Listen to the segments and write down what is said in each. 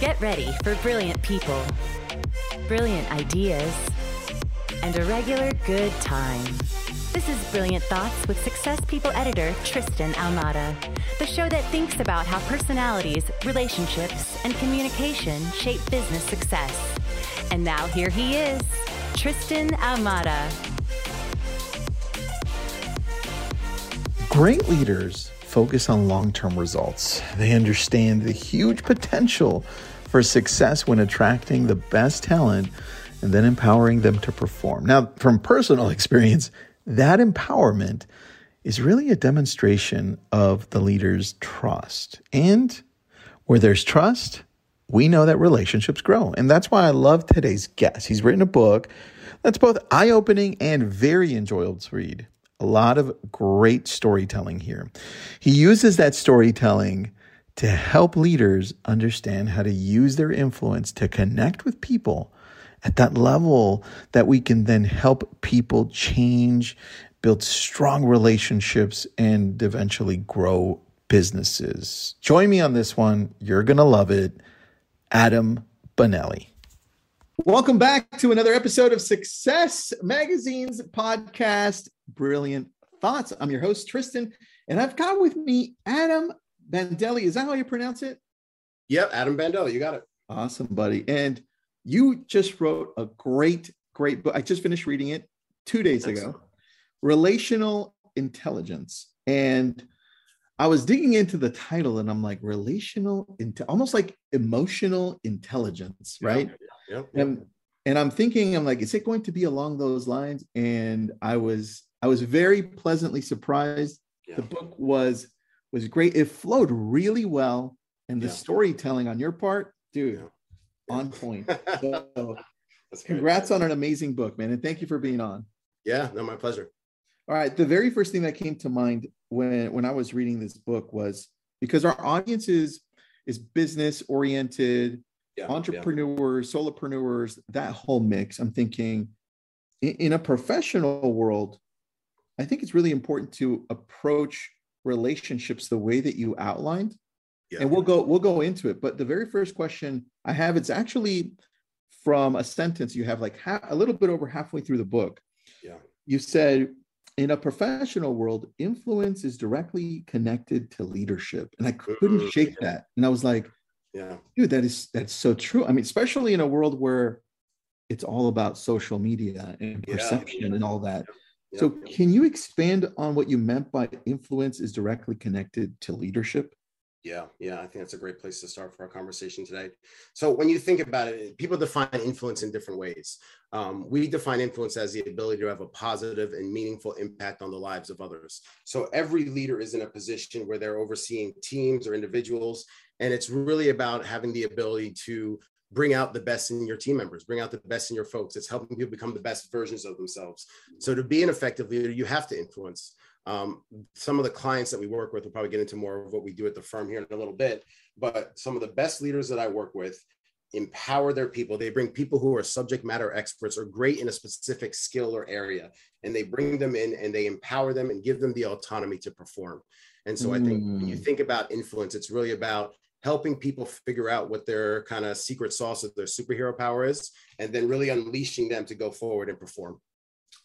Get ready for brilliant people, brilliant ideas, and a regular good time. This is Brilliant Thoughts with Success People editor Tristan Almada, the show that thinks about how personalities, relationships, and communication shape business success. And now here he is, Tristan Almada. Great leaders focus on long term results. They understand the huge potential for success when attracting the best talent and then empowering them to perform. Now, from personal experience, that empowerment is really a demonstration of the leader's trust. And where there's trust, we know that relationships grow. And that's why I love today's guest. He's written a book that's both eye opening and very enjoyable to read. A lot of great storytelling here. He uses that storytelling to help leaders understand how to use their influence to connect with people at that level that we can then help people change, build strong relationships, and eventually grow businesses. Join me on this one. You're going to love it. Adam Bandelli. Welcome back to another episode of Success Magazine's podcast, Brilliant Thoughts. I'm your host, Tristan, and I've got with me Adam Bandelli. Is that how you pronounce it? Yep, Adam Bandelli. You got it. Awesome, buddy. And you just wrote a great, great book. I just finished reading it two days Excellent. ago Relational Intelligence. And I was digging into the title and I'm like, relational, into almost like emotional intelligence, right? Yeah, yep. And, and I'm thinking, I'm like, is it going to be along those lines? And I was, I was very pleasantly surprised. Yeah. The book was was great. It flowed really well, and the yeah. storytelling on your part, dude, yeah. on point. So, congrats on an amazing book, man, and thank you for being on. Yeah, no, my pleasure. All right, the very first thing that came to mind when when I was reading this book was because our audience is is business oriented, yeah, entrepreneurs, solopreneurs, that whole mix. I'm thinking in, in a professional world, I think it's really important to approach relationships the way that you outlined yeah. and we'll go we'll go into it but the very first question i have it's actually from a sentence you have like a little bit over halfway through the book yeah you said in a professional world influence is directly connected to leadership and i couldn't mm-hmm. shake that and i was like yeah dude that is that's so true i mean especially in a world where it's all about social media and perception yeah. and all that so, can you expand on what you meant by influence is directly connected to leadership? Yeah, yeah, I think that's a great place to start for our conversation today. So, when you think about it, people define influence in different ways. Um, we define influence as the ability to have a positive and meaningful impact on the lives of others. So, every leader is in a position where they're overseeing teams or individuals, and it's really about having the ability to bring out the best in your team members, bring out the best in your folks. It's helping people become the best versions of themselves. So to be an effective leader, you have to influence. Um, some of the clients that we work with, we'll probably get into more of what we do at the firm here in a little bit, but some of the best leaders that I work with empower their people. They bring people who are subject matter experts or great in a specific skill or area, and they bring them in and they empower them and give them the autonomy to perform. And so mm. I think when you mm. think about influence, it's really about helping people figure out what their kind of secret sauce of their superhero power is, and then really unleashing them to go forward and perform.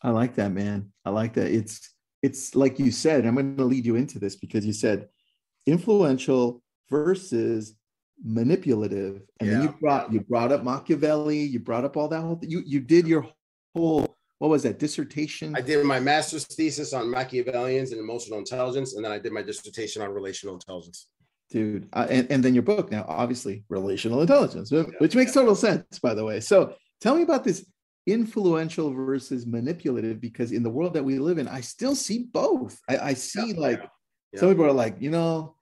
I like that, man. I like that. It's it's like you said. I'm going to lead you into this because you said influential versus manipulative, and yeah, then you brought you brought up Machiavelli. You brought up all that whole. You you did your whole what was that dissertation? I did my master's thesis on Machiavellians and emotional intelligence, and then I did my dissertation on relational intelligence dude uh, and, and then your book now obviously relational intelligence which makes total sense by the way. So tell me about this influential versus manipulative because in the world that we live in i still see both. I, I see yeah, like yeah. some people are like you know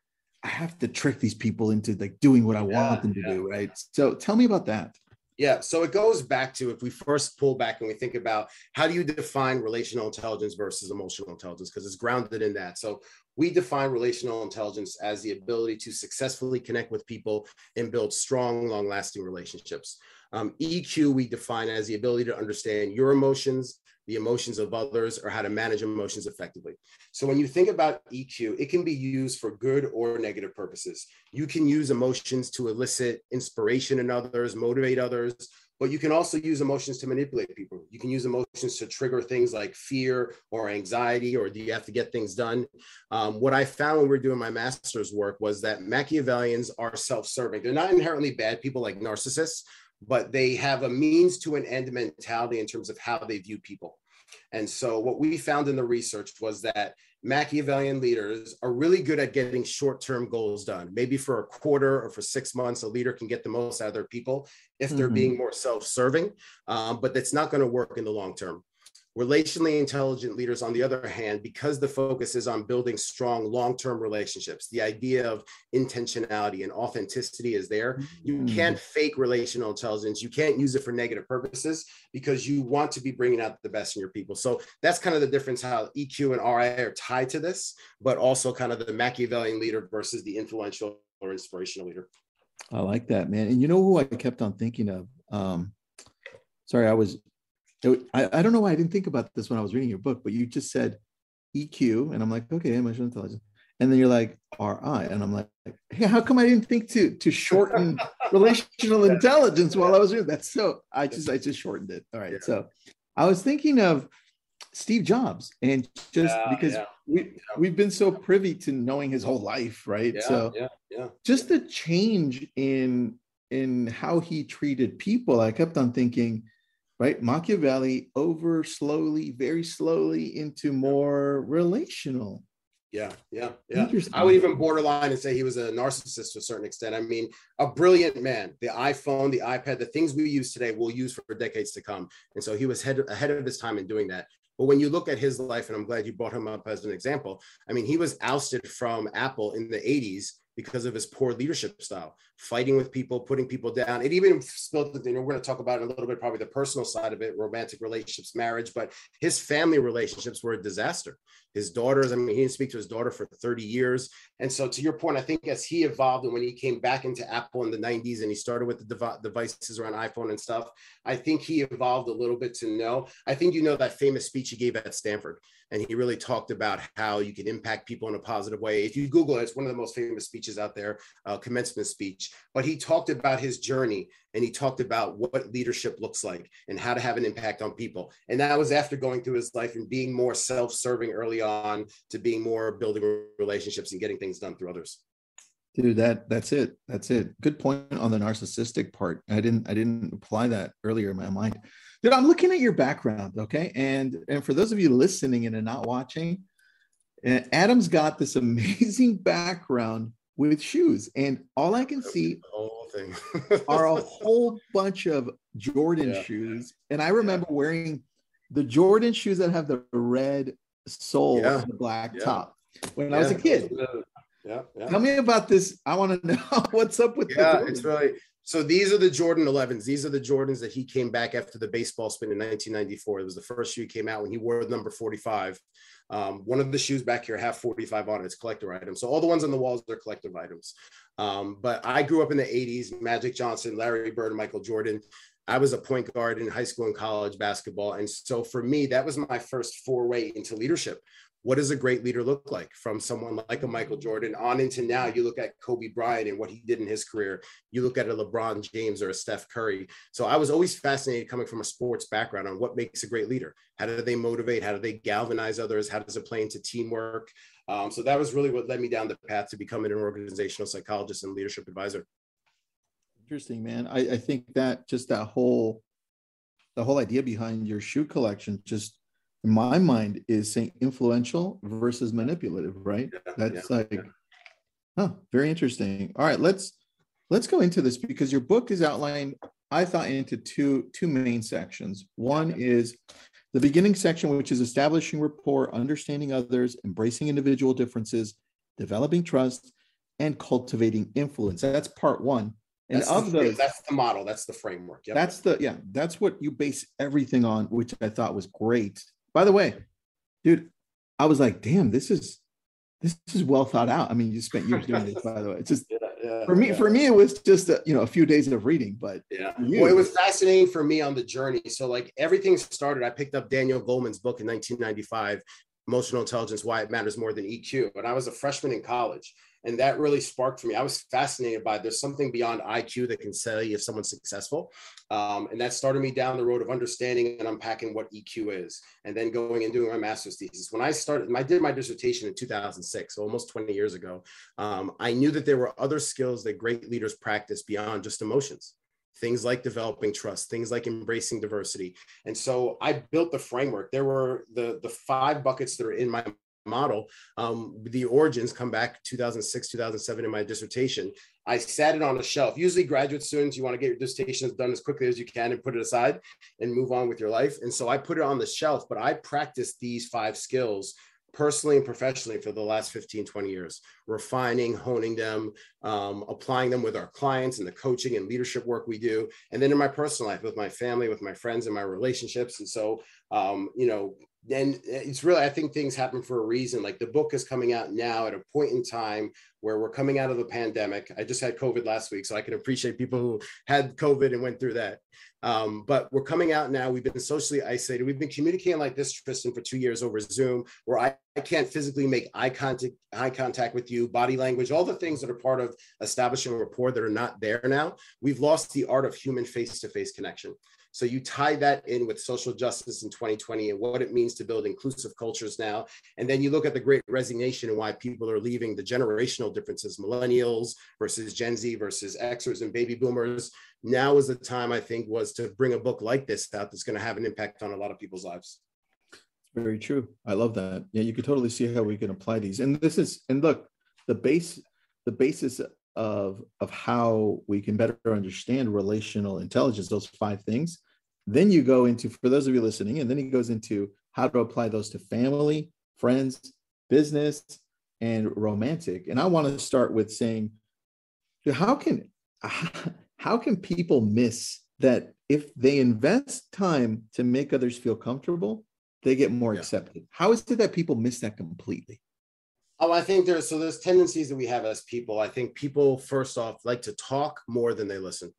i have to trick these people into like doing what i yeah, want them to do right? So tell me about that. Yeah, so it goes back to if we first pull back and we think about how do you define relational intelligence versus emotional intelligence? Because it's grounded in that. So we define relational intelligence as the ability to successfully connect with people and build strong, long lasting relationships. Um, EQ, we define as the ability to understand your emotions, the emotions of others, or how to manage emotions effectively. So when you think about EQ, it can be used for good or negative purposes. You can use emotions to elicit inspiration in others, motivate others, but you can also use emotions to manipulate people. You can use emotions to trigger things like fear or anxiety, or do you have to get things done? Um, what I found when we were doing my master's work was that Machiavellians are self serving. They're not inherently bad people like narcissists, but they have a means to an end mentality in terms of how they view people. And so, what we found in the research was that Machiavellian leaders are really good at getting short term goals done. Maybe for a quarter or for six months, a leader can get the most out of their people if they're mm-hmm. being more self serving, um, but that's not going to work in the long term. Relationally intelligent leaders, on the other hand, because the focus is on building strong long term relationships, the idea of intentionality and authenticity is there. You mm-hmm. can't fake relational intelligence. You can't use it for negative purposes because you want to be bringing out the best in your people. So that's kind of the difference how EQ and RI are tied to this, but also kind of the Machiavellian leader versus the influential or inspirational leader. I like that, man. And you know who I kept on thinking of? Um, sorry, I was I, I don't know why I didn't think about this when I was reading your book, but you just said EQ, and I'm like, okay, emotional intelligence. And then you're like RI, and I'm like, hey, how come I didn't think to to shorten relational intelligence while I was reading? That's so I just I just shortened it. All right. Yeah. So I was thinking of Steve Jobs, and just yeah, because yeah. we we've been so privy to knowing his whole life, right? so yeah, yeah. Just the change in in how he treated people, I kept on thinking right? Machiavelli over slowly, very slowly into more relational. Yeah, yeah, yeah. I would even borderline and say he was a narcissist to a certain extent. I mean, a brilliant man. The iPhone, the iPad, the things we use today, we'll use for decades to come. And so he was head, ahead of his time in doing that. But when you look at his life, and I'm glad you brought him up as an example, I mean, he was ousted from Apple in the 80s because of his poor leadership style, fighting with people, putting people down. It even spilled, know, we're going to talk about in a little bit, probably the personal side of it, romantic relationships, marriage, but his family relationships were a disaster. His daughters, I mean, he didn't speak to his daughter for 30 years. And so, to your point, I think as he evolved and when he came back into Apple in the 90s and he started with the dev- devices around iPhone and stuff, I think he evolved a little bit to know. I think you know that famous speech he gave at Stanford and he really talked about how you can impact people in a positive way. If you Google it, it's one of the most famous speeches out there, uh, commencement speech. But he talked about his journey and he talked about what leadership looks like and how to have an impact on people. And that was after going through his life and being more self-serving early on to being more building relationships and getting things done through others. Dude, that that's it. That's it. Good point on the narcissistic part. I didn't I didn't apply that earlier in my mind. Dude, I'm looking at your background, okay? And and for those of you listening and not watching, Adam's got this amazing background with shoes, and all I can see are a whole bunch of Jordan yeah. shoes. And I remember yeah. wearing the Jordan shoes that have the red sole yeah. and the black top when I was a kid. Yeah, yeah. Tell me about this. I want to know what's up with. Yeah, it's really so these are the Jordan 11s. These are the Jordans that he came back after the baseball spin in 1994. It was the first shoe he came out when he wore the number 45. Um, one of the shoes back here have 45 on it. It's collector item. So all the ones on the walls are collective items. Um, but I grew up in the 80s, Magic Johnson, Larry Bird, Michael Jordan. I was a point guard in high school and college basketball. And so for me, that was my first foray into leadership what does a great leader look like from someone like a Michael Jordan on into now? You look at Kobe Bryant and what he did in his career. You look at a LeBron James or a Steph Curry. So I was always fascinated coming from a sports background on what makes a great leader. How do they motivate? How do they galvanize others? How does it play into teamwork? Um, so that was really what led me down the path to becoming an organizational psychologist and leadership advisor. Interesting, man. I, I think that just that whole the whole idea behind your shoe collection just in my mind is saying influential versus manipulative, right? Yeah, That's yeah, like, yeah. huh, very interesting. All right, let's let's go into this because your book is outlined, I thought, into two two main sections. One is the beginning section, which is establishing rapport, understanding others, embracing individual differences, developing trust, and cultivating influence. That's part one. And that's of the, those, that's the model, that's the framework. Yep. That's the yeah, that's what you base everything on, which I thought was great. By the way, dude, I was like, damn, this is this is well thought out. I mean, you spent years doing this, by the way. It's just yeah, for me, yeah. for me, it was just a, you know a few days of reading, but yeah, well, it was fascinating for me on the journey. So like everything started. I picked up Daniel Goleman's book in 1995, Emotional Intelligence: Why It Matters More Than EQ, and I was a freshman in college and that really sparked for me. I was fascinated by there's something beyond IQ that can tell you if someone's successful, um, and that started me down the road of understanding and unpacking what EQ is, and then going and doing my master's thesis. When I started, I did my dissertation in 2006, so almost 20 years ago. Um, I knew that there were other skills that great leaders practice beyond just emotions things like developing trust things like embracing diversity and so i built the framework there were the the five buckets that are in my model. Um, the origins come back 2006, 2007 in my dissertation. I sat it on a shelf. Usually, graduate students, you want to get your dissertations done as quickly as you can and put it aside and move on with your life. And so I put it on the shelf, but I practiced these five skills personally and professionally for the last 15 20 years refining honing them um, applying them with our clients and the coaching and leadership work we do and then in my personal life with my family with my friends and my relationships and so um, you know and it's really i think things happen for a reason. Like the book is coming out now at a point in time where we're coming out of the pandemic. I just had covid last week so i can appreciate people who had covid and went through that. Um, but we're coming out now. We've been socially isolated. We've been communicating like this tristan for two years over zoom where i, I can't physically make eye contact eye contact with you body language all the things that are part of establishing a rapport that are not there now. We've lost the art of human face-to-face connection so you tie that in with social justice in 2020 and what it means to build inclusive cultures now. And then you look at the great resignation and why people are leaving the generational differences, millennials versus Gen Z versus Xers and baby boomers. Now is the time I think was to bring a book like this out that's going to have an impact on a lot of people's lives. Very true. I love that. Yeah, you can totally see how we can apply these. And this is, and look, the base, the basis of of how we can better understand relational intelligence those five things. Then you go into for those of you listening and then he goes into how to apply those to family friends business and romantic. And i want to start with saying how can how can people miss that if they invest time to make others feel comfortable they get more yeah. accepted? How is it that people miss that completely Oh, I think there's so there's tendencies that we have as people. I think people first off like to talk more than they listen.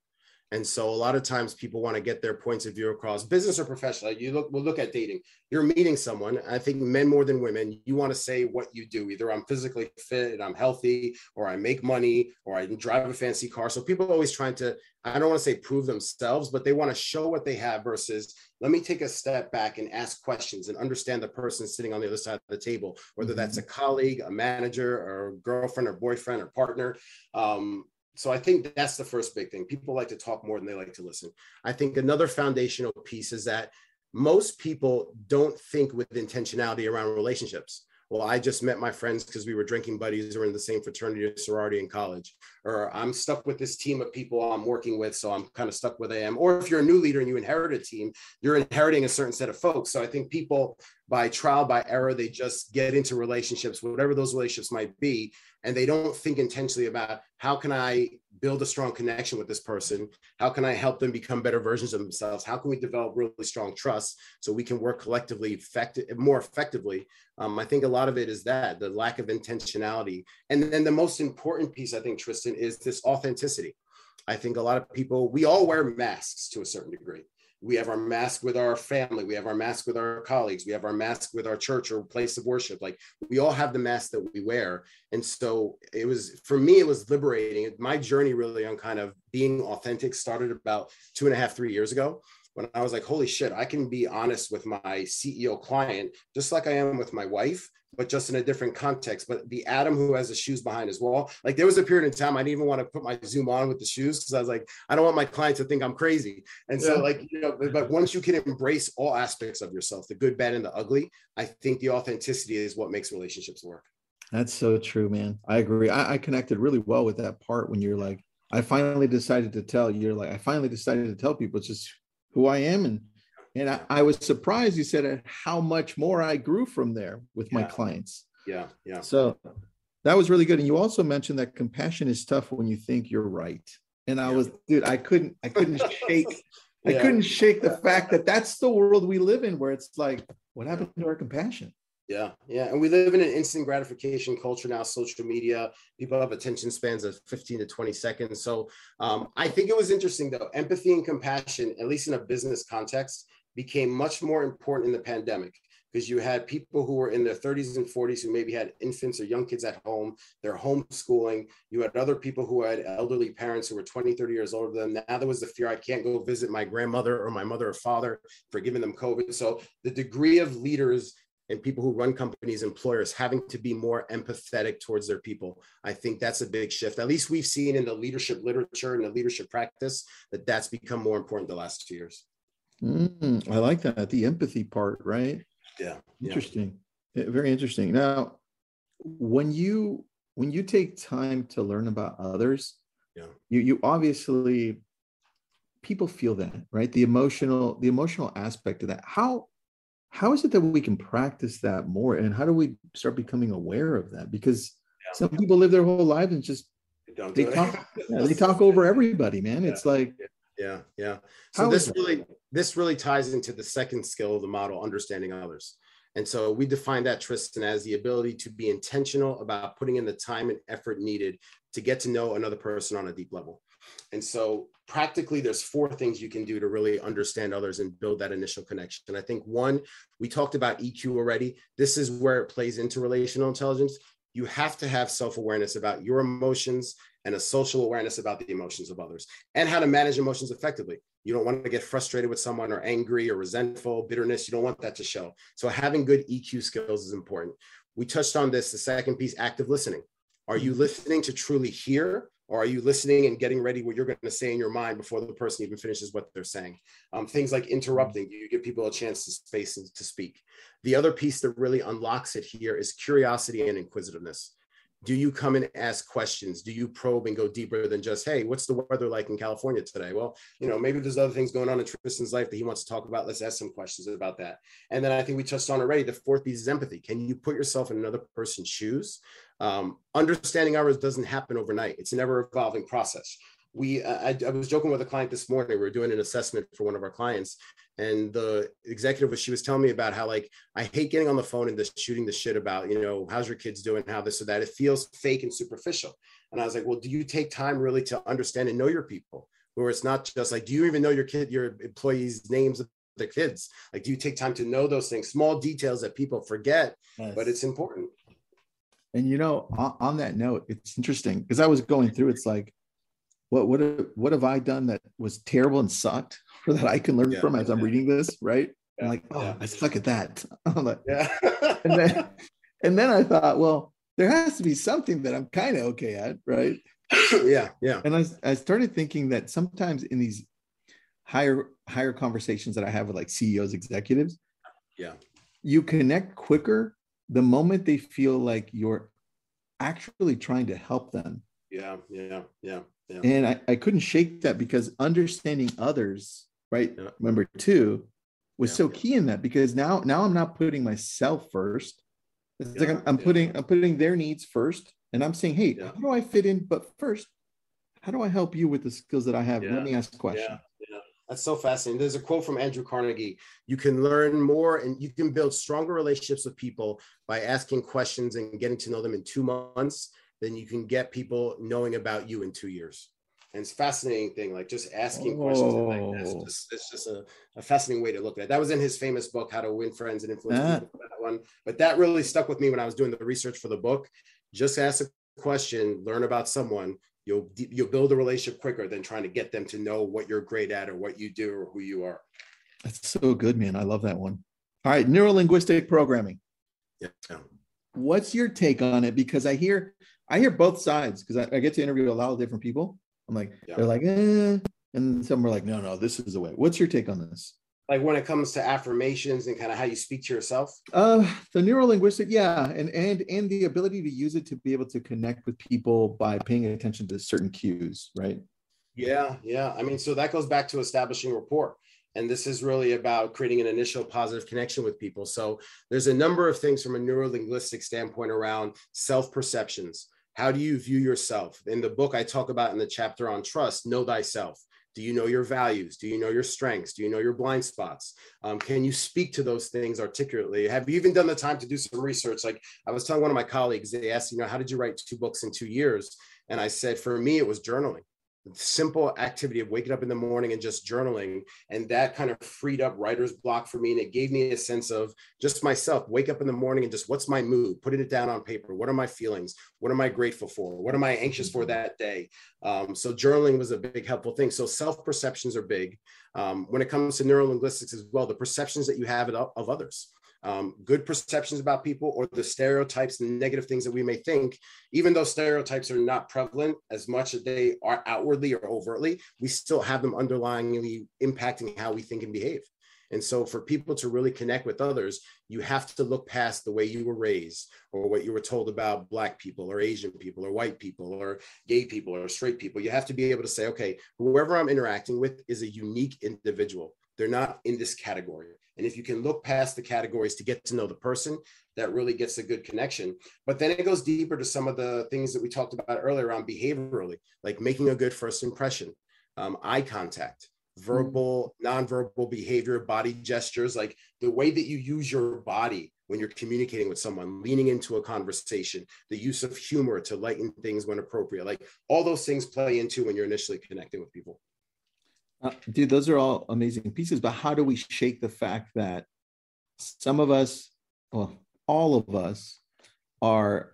And so a lot of times people want to get their points of view across, business or professional. You look, we'll look at dating. You're meeting someone. I think men more than women, you want to say what you do. Either I'm physically fit and I'm healthy, or I make money, or I drive a fancy car. So people are always trying to, I don't want to say prove themselves, but they want to show what they have versus let me take a step back and ask questions and understand the person sitting on the other side of the table, whether that's a colleague, a manager, or a girlfriend or boyfriend or partner. Um, so I think that's the first big thing. People like to talk more than they like to listen. I think another foundational piece is that most people don't think with intentionality around relationships well, I just met my friends because we were drinking buddies or in the same fraternity or sorority in college. Or I'm stuck with this team of people I'm working with, so I'm kind of stuck where I am. Or if you're a new leader and you inherit a team, you're inheriting a certain set of folks. So I think people by trial by error, they just get into relationships, whatever those relationships might be, and they don't think intentionally about how can I build a strong connection with this person? How can I help them become better versions of themselves? How can we develop really strong trust so we can work collectively effective, more effectively? Um, I think a lot of it is that the lack of intentionality. And then the most important piece, I think, Tristan, is this authenticity. I think a lot of people, we all wear masks to a certain degree we have our mask with our family. We have our mask with our colleagues. We have our mask with our church or place of worship. Like we all have the mask that we wear. And so it was for me it was liberating. My journey really on kind of being authentic started about two and a half three years ago when i was like holy shit i can be honest with my ceo client just like i am with my wife but just in a different context. But the Adam who has the shoes behind his wall, like there was a period in time I didn't even want to put my Zoom on with the shoes because I was like, I don't want my clients to think I'm crazy. And so, like, you know, but once you can embrace all aspects of yourself, the good, bad, and the ugly, I think the authenticity is what makes relationships work. That's so true, man. I agree. I, I connected really well with that part when you're like, I finally decided to tell you're like, I finally decided to tell people just who I am and and I, I, was surprised you said at how much more I grew from there with yeah. my clients. Yeah, yeah. So that was really good. And you also mentioned that compassion is tough when you think you're right. And I yeah. was, dude, I couldn't, I couldn't shake, yeah. I couldn't shake the fact that that's the world we live in, where it's like, what happened to our compassion? Yeah, yeah. And we live in an instant gratification culture now, social media. People have attention spans of 15 to 20 seconds. So um, I think it was interesting though. Empathy and compassion, at least in a business context, became much more important in the pandemic because you had people who were in their 30s and 40s who maybe had infants or young kids at home, they're homeschooling. You had other people who had elderly parents who were 20, 30 years older than them. Now there was the fear I can't go visit my grandmother or my mother or father for giving them COVID. So the degree of leaders and people who run companies, employers having to be more empathetic towards their people. I think that's a big shift. At least we've seen in the leadership literature and the leadership practice that that's become more important the last two years. Mm, I like that the empathy part, right? Yeah. Interesting. Yeah, very interesting. Now, when you when you take time to learn about others, yeah, you you obviously people feel that, right? The emotional the emotional aspect of that. How how is it that we can practice that more and how do we start becoming aware of that because yeah. some people live their whole lives and just they talk yeah, they talk over everybody man it's like yeah yeah so this really this really ties into the second skill of the model understanding others and so we define that tristan as the ability to be intentional about putting in the time and effort needed to get to know another person on a deep level and so practically there's four things you can do to really understand others and build that initial connection. And I think one, we talked about EQ already. This is where it plays into relational intelligence. You have to have self-awareness about your emotions and a social awareness about the emotions of others and how to manage emotions effectively. You don't want to get frustrated with someone or angry or resentful, bitterness. You don't want that to show. So having good EQ skills is important. We touched on this, the second piece, active listening. Are you mm-hmm. listening to truly hear or are you listening and getting ready what you're going to say in your mind before the person even finishes what they're saying? Um, things like interrupting, you give people a chance to space and to speak. The other piece that really unlocks it here is curiosity and inquisitiveness. Do you come and ask questions? Do you probe and go deeper than just hey what's the weather like in california today? Well you know maybe there's other things going on in tristan's life that he wants to talk about. Let's ask some questions about that. And then i think we touched on already the fourth piece is empathy. Can you put yourself in another person's shoes um, understanding ours doesn't happen overnight. It's an ever evolving process. We I, I, was joking with a client this morning. We were doing an assessment for one of our clients and the executive was she was telling me about how like i hate getting on the phone and just shooting the shit about you know how's your kids doing how this or that. It feels fake and superficial. And i was like well do you take time really to understand and know your people where it's not just like do you even know your kid your employees names of their kids? Like do you take time to know those things small details that people forget yes. but it's important and you know on, on that note it's interesting because i was going through it's like what what what have I done that was terrible and sucked, or that I can learn yeah, from as I'm reading this, right? Yeah, I'm like, oh, yeah. I suck at that. I'm like, yeah. and then and then I thought, well, there has to be something that I'm kind of okay at, right? yeah, yeah. And I, I started thinking that sometimes in these higher higher conversations that I have with like CEOs, executives, yeah, you connect quicker the moment they feel like you're actually trying to help them. Yeah, yeah, yeah. Yeah. And I, I couldn't shake that because understanding others, right? Yeah. Remember too, was yeah. so key in that because now now I'm not putting myself first. It's like I'm, I'm putting I'm putting their needs first, and I'm saying, hey, how do I fit in? But first, how do I help you with the skills that I have? Let me ask a question. That's so fascinating. There's a quote from Andrew Carnegie You can learn more and you can build stronger relationships with people by asking questions and getting to know them in two months then you can get people knowing about you in two years. And it's a fascinating thing, like just asking questions like this. Oh. Just, it's just a, a, fascinating way to look at it. That was in his famous book, How to Win Friends and Influence ah. People. That one, but that really stuck with me when I was doing the research for the book. Just ask a question, learn about someone. You'll you'll build a relationship quicker than trying to get them to know what you're great at or what you do or who you are. That's so good, man. I love that one. All right, neuro linguistic programming. Yeah. What's your take on it? Because I hear I hear both sides because I, I, get to interview a lot of different people. I'm like, yeah. they're like, eh. And some are like, no, no, this is the way. What's your take on this? Like when it comes to affirmations and kind of how you speak to yourself? Uh, the neuro linguistic, yeah. And and and the ability to use it to be able to connect with people by paying attention to certain cues, right? Yeah, yeah. I mean, so that goes back to establishing rapport. And this is really about creating an initial positive connection with people. So there's a number of things from a neuro linguistic standpoint around self perceptions how do you view yourself? In the book, I talk about in the chapter on trust, know thyself. Do you know your values? Do you know your strengths? Do you know your blind spots? Um, can you speak to those things articulately? Have you even done the time to do some research? Like I was telling one of my colleagues, they asked, you know, how did you write two books in two years? And I said, for me, it was journaling simple activity of waking up in the morning and just journaling. And that kind of freed up writer's block for me. And it gave me a sense of just myself wake up in the morning and just what's my mood? Putting it down on paper. What are my feelings? What am i grateful for? What am i anxious for mm-hmm. that day? Um, so journaling was a big helpful thing. So self perceptions are big. Um, when it comes to neurolinguistics as well the perceptions that you have of, of others um, good perceptions about people or the stereotypes and negative things that we may think, even though stereotypes are not prevalent as much as they are outwardly or overtly, we still have them underlyingly impacting how we think and behave. And so, for people to really connect with others, you have to look past the way you were raised or what you were told about Black people or Asian people or white people or gay people or straight people. You have to be able to say, okay, whoever I'm interacting with is a unique individual. They're not in this category. And if you can look past the categories to get to know the person, that really gets a good connection. But then it goes deeper to some of the things that we talked about earlier around behaviorally, like making a good first impression, um, eye contact, verbal, nonverbal behavior, body gestures, like the way that you use your body when you're communicating with someone, leaning into a conversation, the use of humor to lighten things when appropriate. Like all those things play into when you're initially connecting with people. Uh, dude, those are all amazing pieces. But how do we shake the fact that some of us, well, all of us, are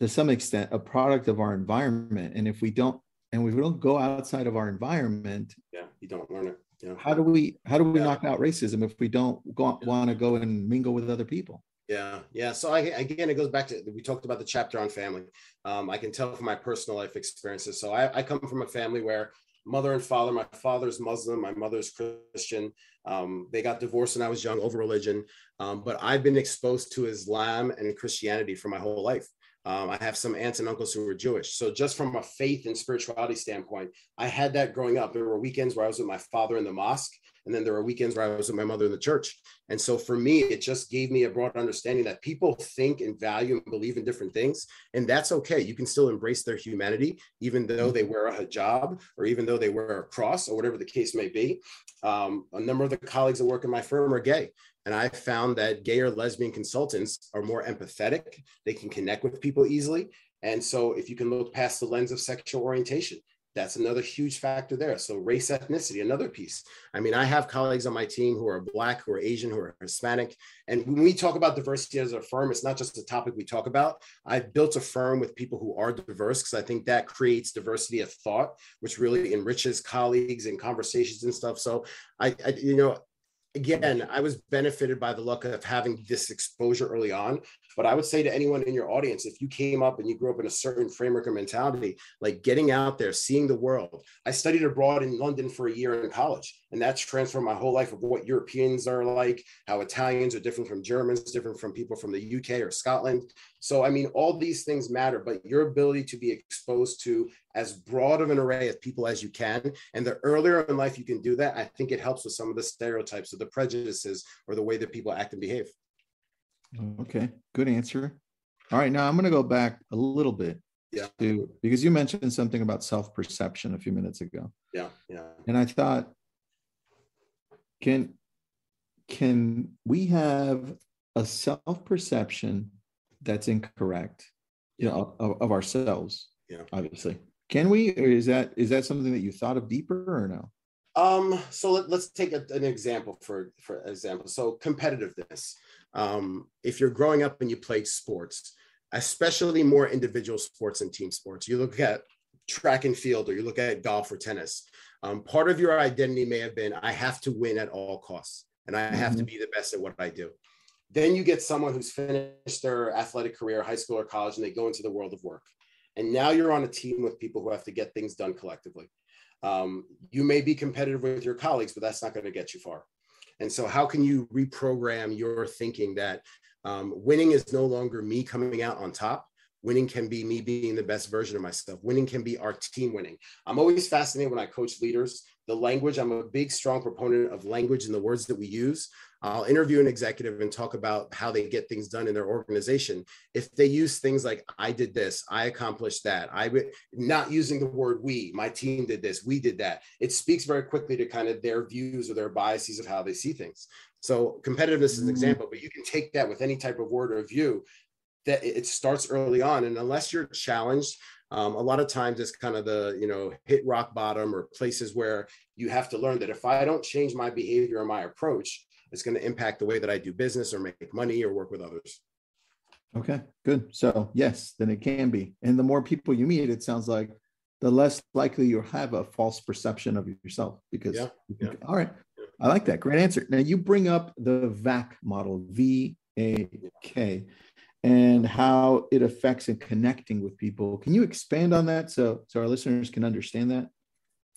to some extent a product of our environment, and if we don't, and we don't go outside of our environment, yeah, you don't learn it. Yeah. How do we how do we yeah. knock out racism if we don't go, want to go and mingle with other people? Yeah, yeah. So I, again, it goes back to we talked about the chapter on family. Um, I can tell from my personal life experiences. So I, I, come from a family where mother and father. My father's Muslim, my mother's Christian. Um, they got divorced when I was young over religion, um, but I've been exposed to Islam and Christianity for my whole life. Um, I have some aunts and uncles who were Jewish. So, just from a faith and spirituality standpoint, I had that growing up. There were weekends where I was with my father in the mosque, and then there were weekends where I was with my mother in the church. And so, for me, it just gave me a broad understanding that people think and value and believe in different things. And that's okay. You can still embrace their humanity, even though they wear a hijab or even though they wear a cross or whatever the case may be. Um, a number of the colleagues that work in my firm are gay. And I found that gay or lesbian consultants are more empathetic. They can connect with people easily. And so if you can look past the lens of sexual orientation, that's another huge factor there. So race, ethnicity, another piece. I mean, I have colleagues on my team who are Black, who are Asian, who are Hispanic. And when we talk about diversity as a firm, it's not just a topic we talk about. I've built a firm with people who are diverse because I think that creates diversity of thought, which really enriches colleagues and conversations and stuff. So I, I you know, again, I was benefited by the luck of having this exposure early on. But I would say to anyone in your audience, if you came up and you grew up in a certain framework or mentality, like getting out there, seeing the world. I studied abroad in London for a year in college, and that's transformed my whole life of what Europeans are like, how Italians are different from Germans, different from people from the UK or Scotland. So, I mean, all these things matter, but your ability to be exposed to as broad of an array of people as you can. And the earlier in life you can do that, I think it helps with some of the stereotypes or the prejudices or the way that people act and behave. Okay, good answer. All right, now I'm going to go back a little bit. Yeah. To, because you mentioned something about self perception a few minutes ago. Yeah, yeah. And I thought, can can we have a self perception that's incorrect, you know, of, of ourselves? Yeah, obviously. Can we, or is that is that something that you thought of deeper or no? Um, so let, us take a, an example for for example. So competitiveness. Um, if you're growing up and you played sports, especially more individual sports and team sports, you look at track and field or you look at golf or tennis. Um, part of your identity may have been I have to win at all costs and I have mm-hmm. to be the best at what I do. Then you get someone who's finished their athletic career, high school or college, and they go into the world of work. And now you're on a team with people who have to get things done collectively. Um, you may be competitive with your colleagues, but that's not going to get you far. And so, how can you reprogram your thinking that um, winning is no longer me coming out on top, Winning can be me being the best version of myself. Winning can be our team winning. I'm always fascinated when I coach leaders. The language, I'm a big, strong proponent of language and the words that we use. I'll interview an executive and talk about how they get things done in their organization. If they use things like, I did this, I accomplished that, I not using the word we, my team did this, we did that, it speaks very quickly to kind of their views or their biases of how they see things. So competitiveness is an mm-hmm. example, but you can take that with any type of word or view that it starts early on. And unless you're challenged, um, a lot of times it's kind of the, you know, hit rock bottom or places where you have to learn that if I don't change my behavior or my approach, it's going to impact the way that I do business or make money or work with others. Okay, good. So, yes, then it can be. And the more people you meet, it sounds like the less likely you'll have a false perception of yourself because, yeah, yeah. all right, I like that. Great answer. Now, you bring up the VAK model, V A K and how it affects in connecting with people. Can you expand on that so so our listeners can understand that?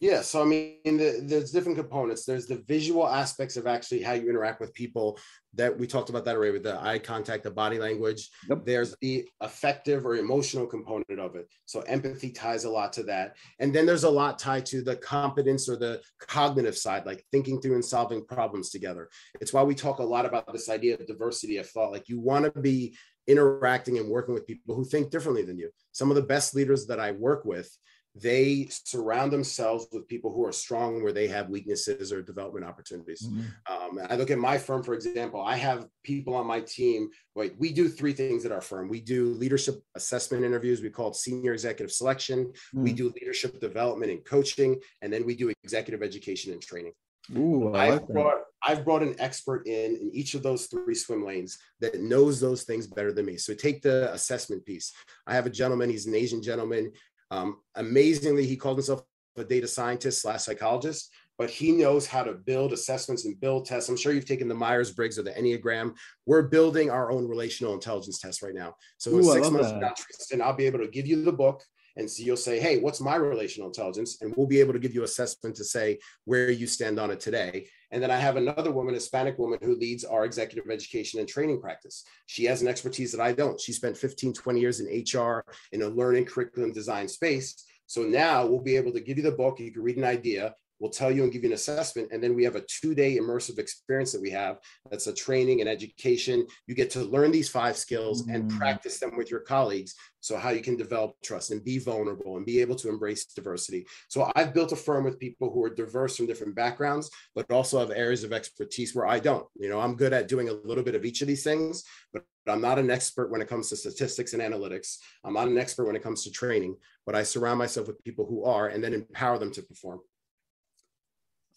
Yeah, so I mean, the, there's different components. There's the visual aspects of actually how you interact with people that we talked about that already with the eye contact, the body language. Yep. There's the affective or emotional component of it. So empathy ties a lot to that. And then there's a lot tied to the competence or the cognitive side, like thinking through and solving problems together. It's why we talk a lot about this idea of diversity of thought. Like you want to be interacting and working with people who think differently than you. Some of the best leaders that I work with they surround themselves with people who are strong where they have weaknesses or development opportunities. Mm-hmm. Um, I look at my firm, for example, I have people on my team. Like we do three things at our firm. We do leadership assessment interviews. We call it senior executive selection. Mm-hmm. We do leadership development and coaching, and then we do executive education and training. Ooh, I have brought I've brought an expert in in each of those three swim lanes that knows those things better than me. So take the assessment piece. I have a gentleman. He's an Asian gentleman. Um, amazingly, he called himself a data scientist slash psychologist, but he knows how to build assessments and build tests. I'm sure you've taken the Myers Briggs or the Enneagram. We're building our own relational intelligence test right now. So Ooh, in six months Tristan, I'll be able to give you the book. And so you'll say, hey, what's my relational intelligence? And we'll be able to give you assessment to say where you stand on it today. And then I have another woman, Hispanic woman, who leads our executive education and training practice. She has an expertise that I don't. She spent 15, 20 years in HR in a learning curriculum design space. So now we'll be able to give you the book. You can read an idea. We'll tell you and give you an assessment. And then we have a two day immersive experience that we have. That's a training and education. You get to learn these five skills mm-hmm. and practice them with your colleagues. So, how you can develop trust and be vulnerable and be able to embrace diversity. So, I've built a firm with people who are diverse from different backgrounds, but also have areas of expertise where I don't. You know, I'm good at doing a little bit of each of these things, but I'm not an expert when it comes to statistics and analytics. I'm not an expert when it comes to training, but I surround myself with people who are and then empower them to perform.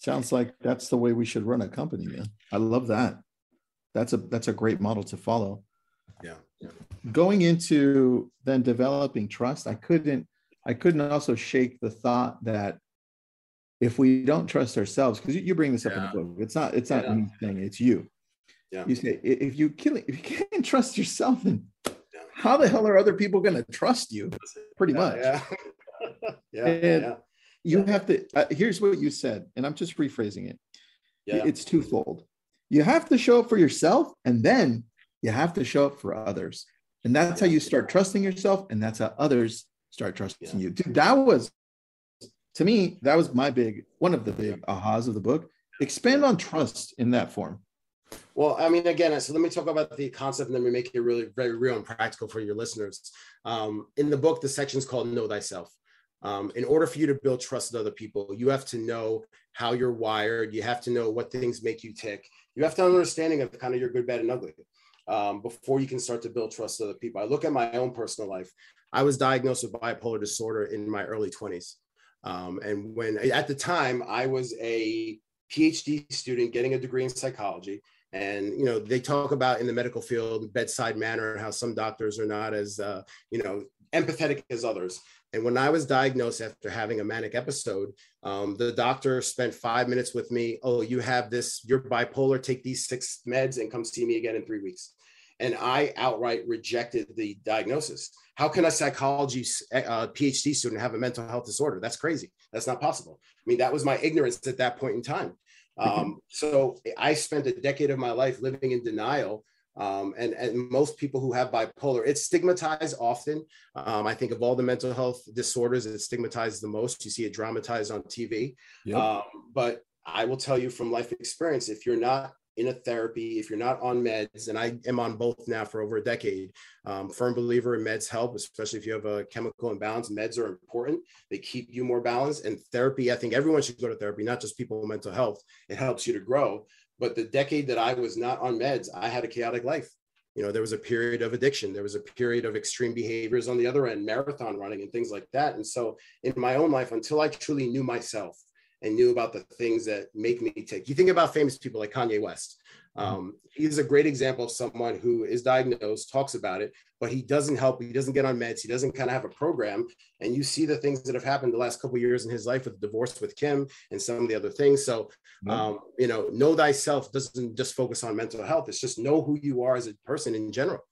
Sounds like that's the way we should run a company, man. I love that. That's a that's a great model to follow. Yeah. yeah. Going into then developing trust, I couldn't I couldn't also shake the thought that if we don't trust ourselves, because you, bring this up yeah. in the book, it's not it's not yeah. anything, it's you. Yeah. You say if you can if you can't trust yourself, then how the hell are other people going to trust you? Pretty much. Yeah. yeah. You have to uh, here's what you said and i'm just rephrasing it. Yeah. it's twofold. You have to show up for yourself and then you have to show up for others. And that's how you start trusting yourself and that's how others start trusting yeah. you. Dude, that was to me that was my big one of the big ahas of the book. Expand on trust in that form. Well, I mean, again, so let me talk about the concept and then we make it really very real and practical for your listeners. Um, in the book, the section is called Know Thyself. Um, in order for you to build trust with other people, you have to know how you're wired. You have to know what things make you tick. You have to have an understanding of kind of your good, bad, and ugly um, before you can start to build trust with other people. I look at my own personal life. I was diagnosed with bipolar disorder in my early 20s. Um, and when at the time I was a PhD student getting a degree in psychology, and you know they talk about in the medical field bedside manner how some doctors are not as uh, you know empathetic as others and when I was diagnosed after having a manic episode, um, the doctor spent five minutes with me. Oh, you have this, you're bipolar, take these six meds and come see me again in three weeks. And I outright rejected the diagnosis. How can a psychology uh, PhD student have a mental health disorder? That's crazy. That's not possible. I mean, that was my ignorance at that point in time. Um, so I spent a decade of my life living in denial Um, and, and most people who have bipolar, it's stigmatized often. Um, I think of all the mental health disorders, it's stigmatized the most. You see it dramatized on TV. Yep. Um, but I will tell you from life experience, if you're not in a therapy, if you're not on meds, and I am on both now for over a decade, um, firm believer in meds help, especially if you have a chemical imbalance. Meds are important; they keep you more balanced. And therapy, I think everyone should go to therapy, not just people with mental health. It helps you to grow. But the decade that I was not on meds, I had a chaotic life. You know, there was a period of addiction, there was a period of extreme behaviors on the other end, marathon running and things like that. And so, in my own life, until I truly knew myself and knew about the things that make me tick. You think about famous people like Kanye West. Mm-hmm. Um, he's a great example of someone who is diagnosed, talks about it, but he doesn't help. He doesn't get on meds. He doesn't kind of have a program. And you see the things that have happened the last couple years in his life with divorce with Kim and some of the other things. So, um, you know, know thyself doesn't just focus on mental health. It's just know who you are as a person in general.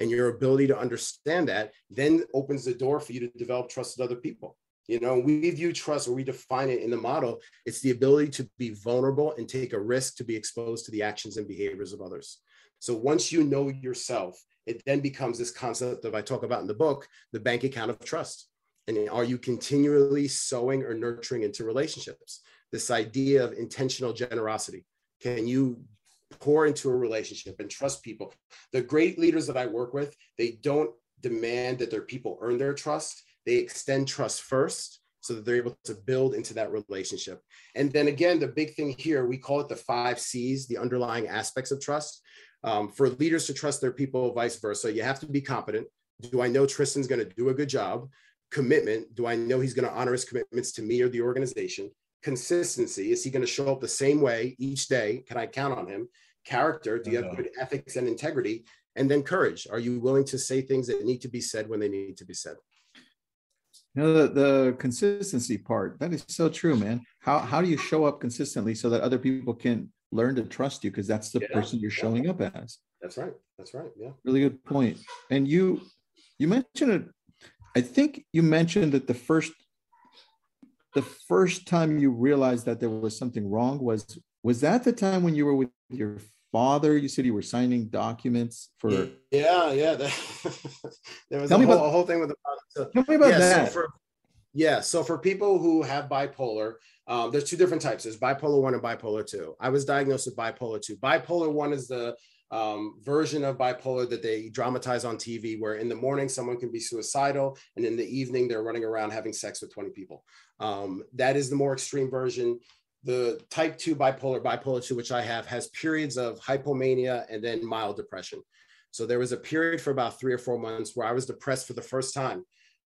And your ability to understand that then opens the door for you to develop trust with other people. You know, we view trust or we define it in the model. It's the ability to be vulnerable and take a risk to be exposed to the actions and behaviors of others. So once you know yourself, it then becomes this concept that I talk about in the book, the bank account of trust. And are you continually sowing or nurturing into relationships? This idea of intentional generosity. Can you pour into a relationship and trust people? The great leaders that I work with, they don't demand that their people earn their trust they extend trust first so that they're able to build into that relationship. And then again, the big thing here, we call it the five C's, the underlying aspects of trust. Um, for leaders to trust their people, vice versa, you have to be competent. Do I know Tristan's going to do a good job? Commitment. Do I know he's going to honor his commitments to me or the organization? Consistency. Is he going to show up the same way each day? Can I count on him? Character. Do you have good ethics and integrity? And then courage. Are you willing to say things that need to be said when they need to be said? You know, the, the consistency part, that is so true, man. How, how do you show up consistently so that other people can learn to trust you? Because that's the yeah, person you're showing up as. That's right. That's right. Yeah. Really good point. And you, you mentioned it. I think you mentioned that the first, the first time you realized that there was something wrong was, was that the time when you were with your father you said you were signing documents for yeah yeah there was tell a, me whole, about, a whole thing with the father so, tell me about yeah, that. so for, yeah so for people who have bipolar um, there's two different types. There's bipolar 1 and bipolar 2 i was diagnosed with bipolar 2 bipolar 1 is the um, version of bipolar that they dramatize on tv where in the morning someone can be suicidal and in the evening they're running around having sex with 20 people. Um, that is the more extreme version the type 2 bipolar, bipolar 2, which I have, has periods of hypomania and then mild depression. So there was a period for about three or four months where I was depressed for the first time.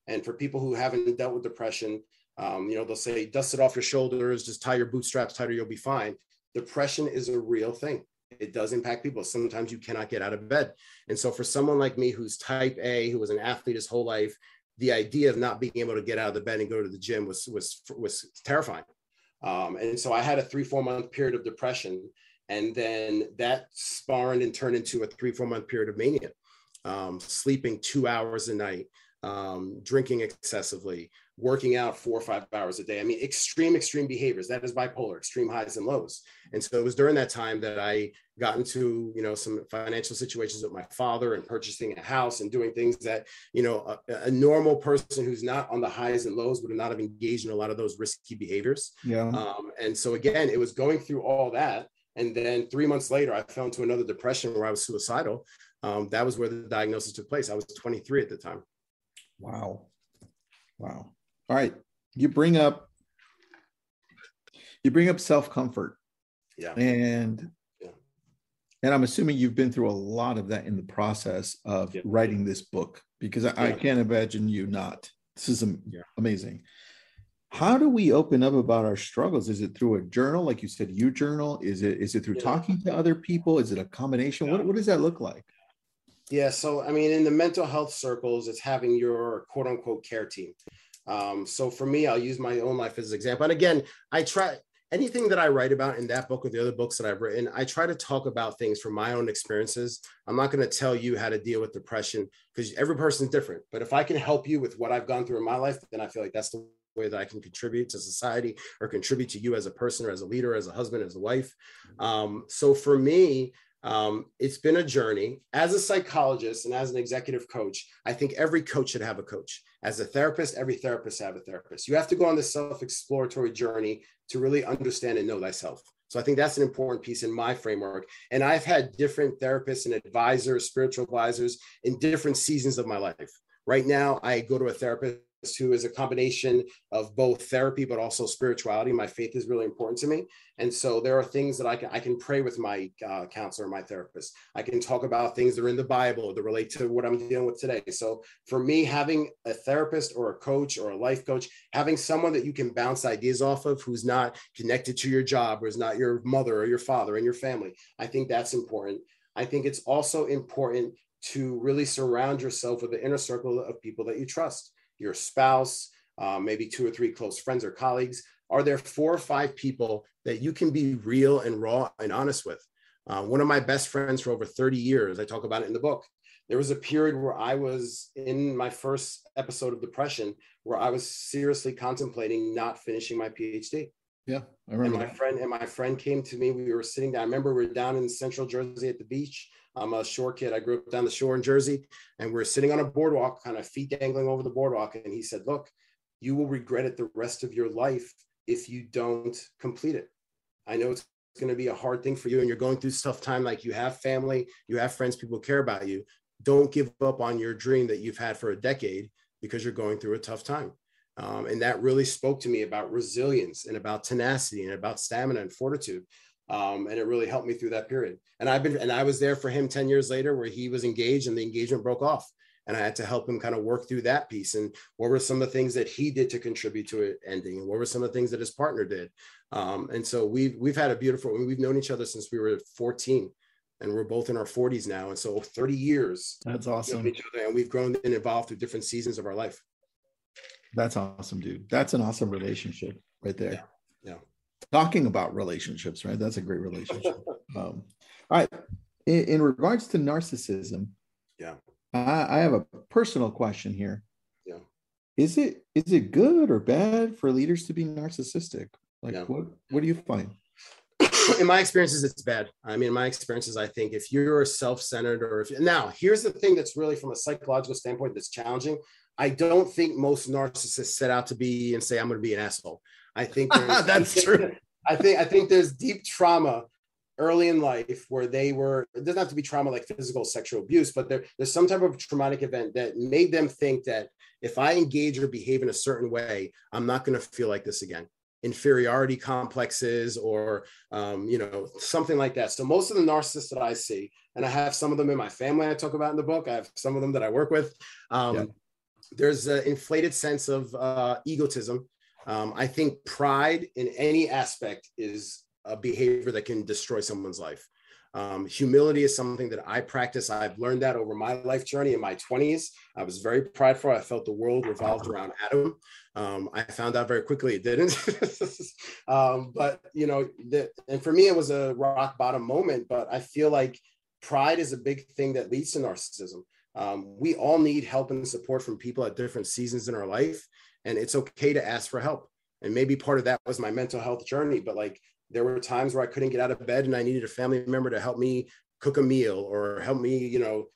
And for people who haven't dealt with depression, um, you know, they'll say, dust it off your shoulders, just tie your bootstraps tighter, you'll be fine. Depression is a real thing. It does impact people. Sometimes you cannot get out of bed. And so for someone like me who's type A, who was an athlete his whole life, the idea of not being able to get out of the bed and go to the gym was was was terrifying. Um, and so I had a three, four month period of depression. And then that spawned and turned into a three, four month period of mania, um, sleeping two hours a night, um, drinking excessively, working out four or five hours a day. I mean, extreme, extreme behaviors. That is bipolar, extreme highs and lows. And so it was during that time that I got into, you know, some financial situations with my father and purchasing a house and doing things that, you know, a, a normal person who's not on the highs and lows would not have engaged in a lot of those risky behaviors. Yeah. Um, and so again, it was going through all that. And then three months later, I fell into another depression where I was suicidal. Um, that was where the diagnosis took place. I was 23 at the time. Wow. Wow. All right. You bring up you bring up self-comfort. Yeah. And yeah. and I'm assuming you've been through a lot of that in the process of yeah. writing this book because I, yeah. I, can't imagine you not. This is amazing. How do we open up about our struggles? Is it through a journal, like you said, you journal? Is it is it through talking to other people? Is it a combination? What, what does that look like? Yeah, so I mean, in the mental health circles, it's having your quote unquote care team. Um, so for me, I'll use my own life as an example. And again, I try anything that I write about in that book or the other books that I've written, I try to talk about things from my own experiences. I'm not going to tell you how to deal with depression because every person's different. But if I can help you with what I've gone through in my life, then I feel like that's the way that I can contribute to society or contribute to you as a person or as a leader, as a husband, as a wife. Um, so for me, Um, it's been a journey. As a psychologist and as an executive coach, I think every coach should have a coach. As a therapist, every therapist have a therapist. You have to go on this self-exploratory journey to really understand and know thyself. So I think that's an important piece in my framework. And I've had different therapists and advisors, spiritual advisors in different seasons of my life. Right now, I go to a therapist who is a combination of both therapy but also spirituality. My faith is really important to me, and so there are things that I can I can pray with my uh, counselor, my therapist. I can talk about things that are in the Bible that relate to what I'm dealing with today. So for me, having a therapist or a coach or a life coach, having someone that you can bounce ideas off of, who's not connected to your job or is not your mother or your father and your family, I think that's important. I think it's also important to really surround yourself with an inner circle of people that you trust your spouse, uh, maybe two or three close friends or colleagues? Are there four or five people that you can be real and raw and honest with? Uh, one of my best friends for over 30 years, I talk about it in the book. There was a period where I was in my first episode of depression where I was seriously contemplating not finishing my PhD. Yeah, I remember. And my friend and my friend came to me. We were sitting down. I remember we were down in Central Jersey at the beach, I'm a shore kid. I grew up down the shore in Jersey, and we we're sitting on a boardwalk, kind of feet dangling over the boardwalk. And he said, Look, you will regret it the rest of your life if you don't complete it. I know it's going to be a hard thing for you, and you're going through tough time. Like you have family, you have friends, people care about you. Don't give up on your dream that you've had for a decade because you're going through a tough time. Um, and that really spoke to me about resilience and about tenacity and about stamina and fortitude um, and it really helped me through that period. And I've been, and I was there for him 10 years later where he was engaged and the engagement broke off. And I had to help him kind of work through that piece. And what were some of the things that he did to contribute to it ending? And what were some of the things that his partner did? Um, and so we've, we've had a beautiful, we've known each other since we were 14 and we're both in our 40s now. And so 30 years. That's awesome. Each other, and we've grown and evolved through different seasons of our life. That's awesome, dude. That's an awesome relationship right there. Yeah. yeah talking about relationships, right? That's a great relationship. um, all right. In, in, regards to narcissism, yeah, I, I, have a personal question here. Yeah, is it is it good or bad for leaders to be narcissistic? Like, yeah. what what do you find? in my experiences, it's bad. I mean, in my experiences, I think if you're self-centered or if now here's the thing that's really from a psychological standpoint that's challenging. I don't think most narcissists set out to be and say, I'm going to be an asshole. I think that's true. I think I think there's deep trauma early in life where they were it doesn't have to be trauma like physical sexual abuse but there, there's some type of traumatic event that made them think that if i engage or behave in a certain way i'm not going to feel like this again inferiority complexes or um, you know something like that so most of the narcissists that i see and i have some of them in my family i talk about in the book i have some of them that i work with um, yeah. there's an inflated sense of uh, egotism um, I think pride in any aspect is a behavior that can destroy someone's life. Um, humility is something that I practice. I've learned that over my life journey in my 20s. I was very prideful. I felt the world revolved around Adam. Um, I found out very quickly it didn't. um, but, you know, the, and for me, it was a rock bottom moment. But I feel like pride is a big thing that leads to narcissism. Um, we all need help and support from people at different seasons in our life and it's okay to ask for help. And maybe part of that was my mental health journey but like there were times where i couldn't get out of bed and i needed a family member to help me cook a meal or help me you know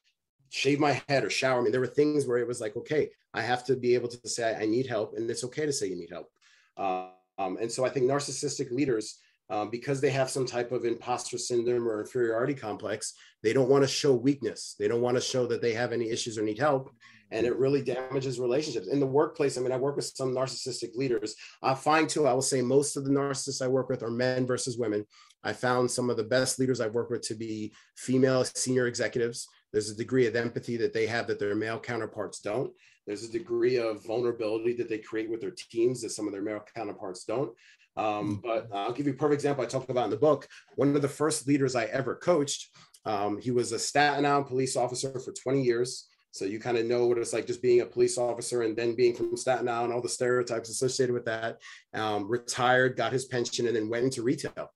shave my head or shower. I me there were things where it was like okay i have to be able to say i, need help and it's okay to say you need help. Um, and so i think narcissistic leaders um, because they have some type of imposter syndrome or inferiority complex they don't want to show weakness. They don't want to show that they have any issues or need help and it really damages relationships in the workplace. I mean, I work with some narcissistic leaders. I find too, I will say most of the narcissists I work with are men versus women. I found some of the best leaders I've worked with to be female senior executives. There's a degree of empathy that they have that their male counterparts don't. There's a degree of vulnerability that they create with their teams that some of their male counterparts don't. Um, hmm. but I'll give you a perfect example I talked about in the book. One of the first leaders I ever coached, um, he was a Staten Island police officer for 20 years. So you kind of know what it's like just being a police officer and then being from Staten Island, all the stereotypes associated with that. Um, retired, got his pension, and then went into retail.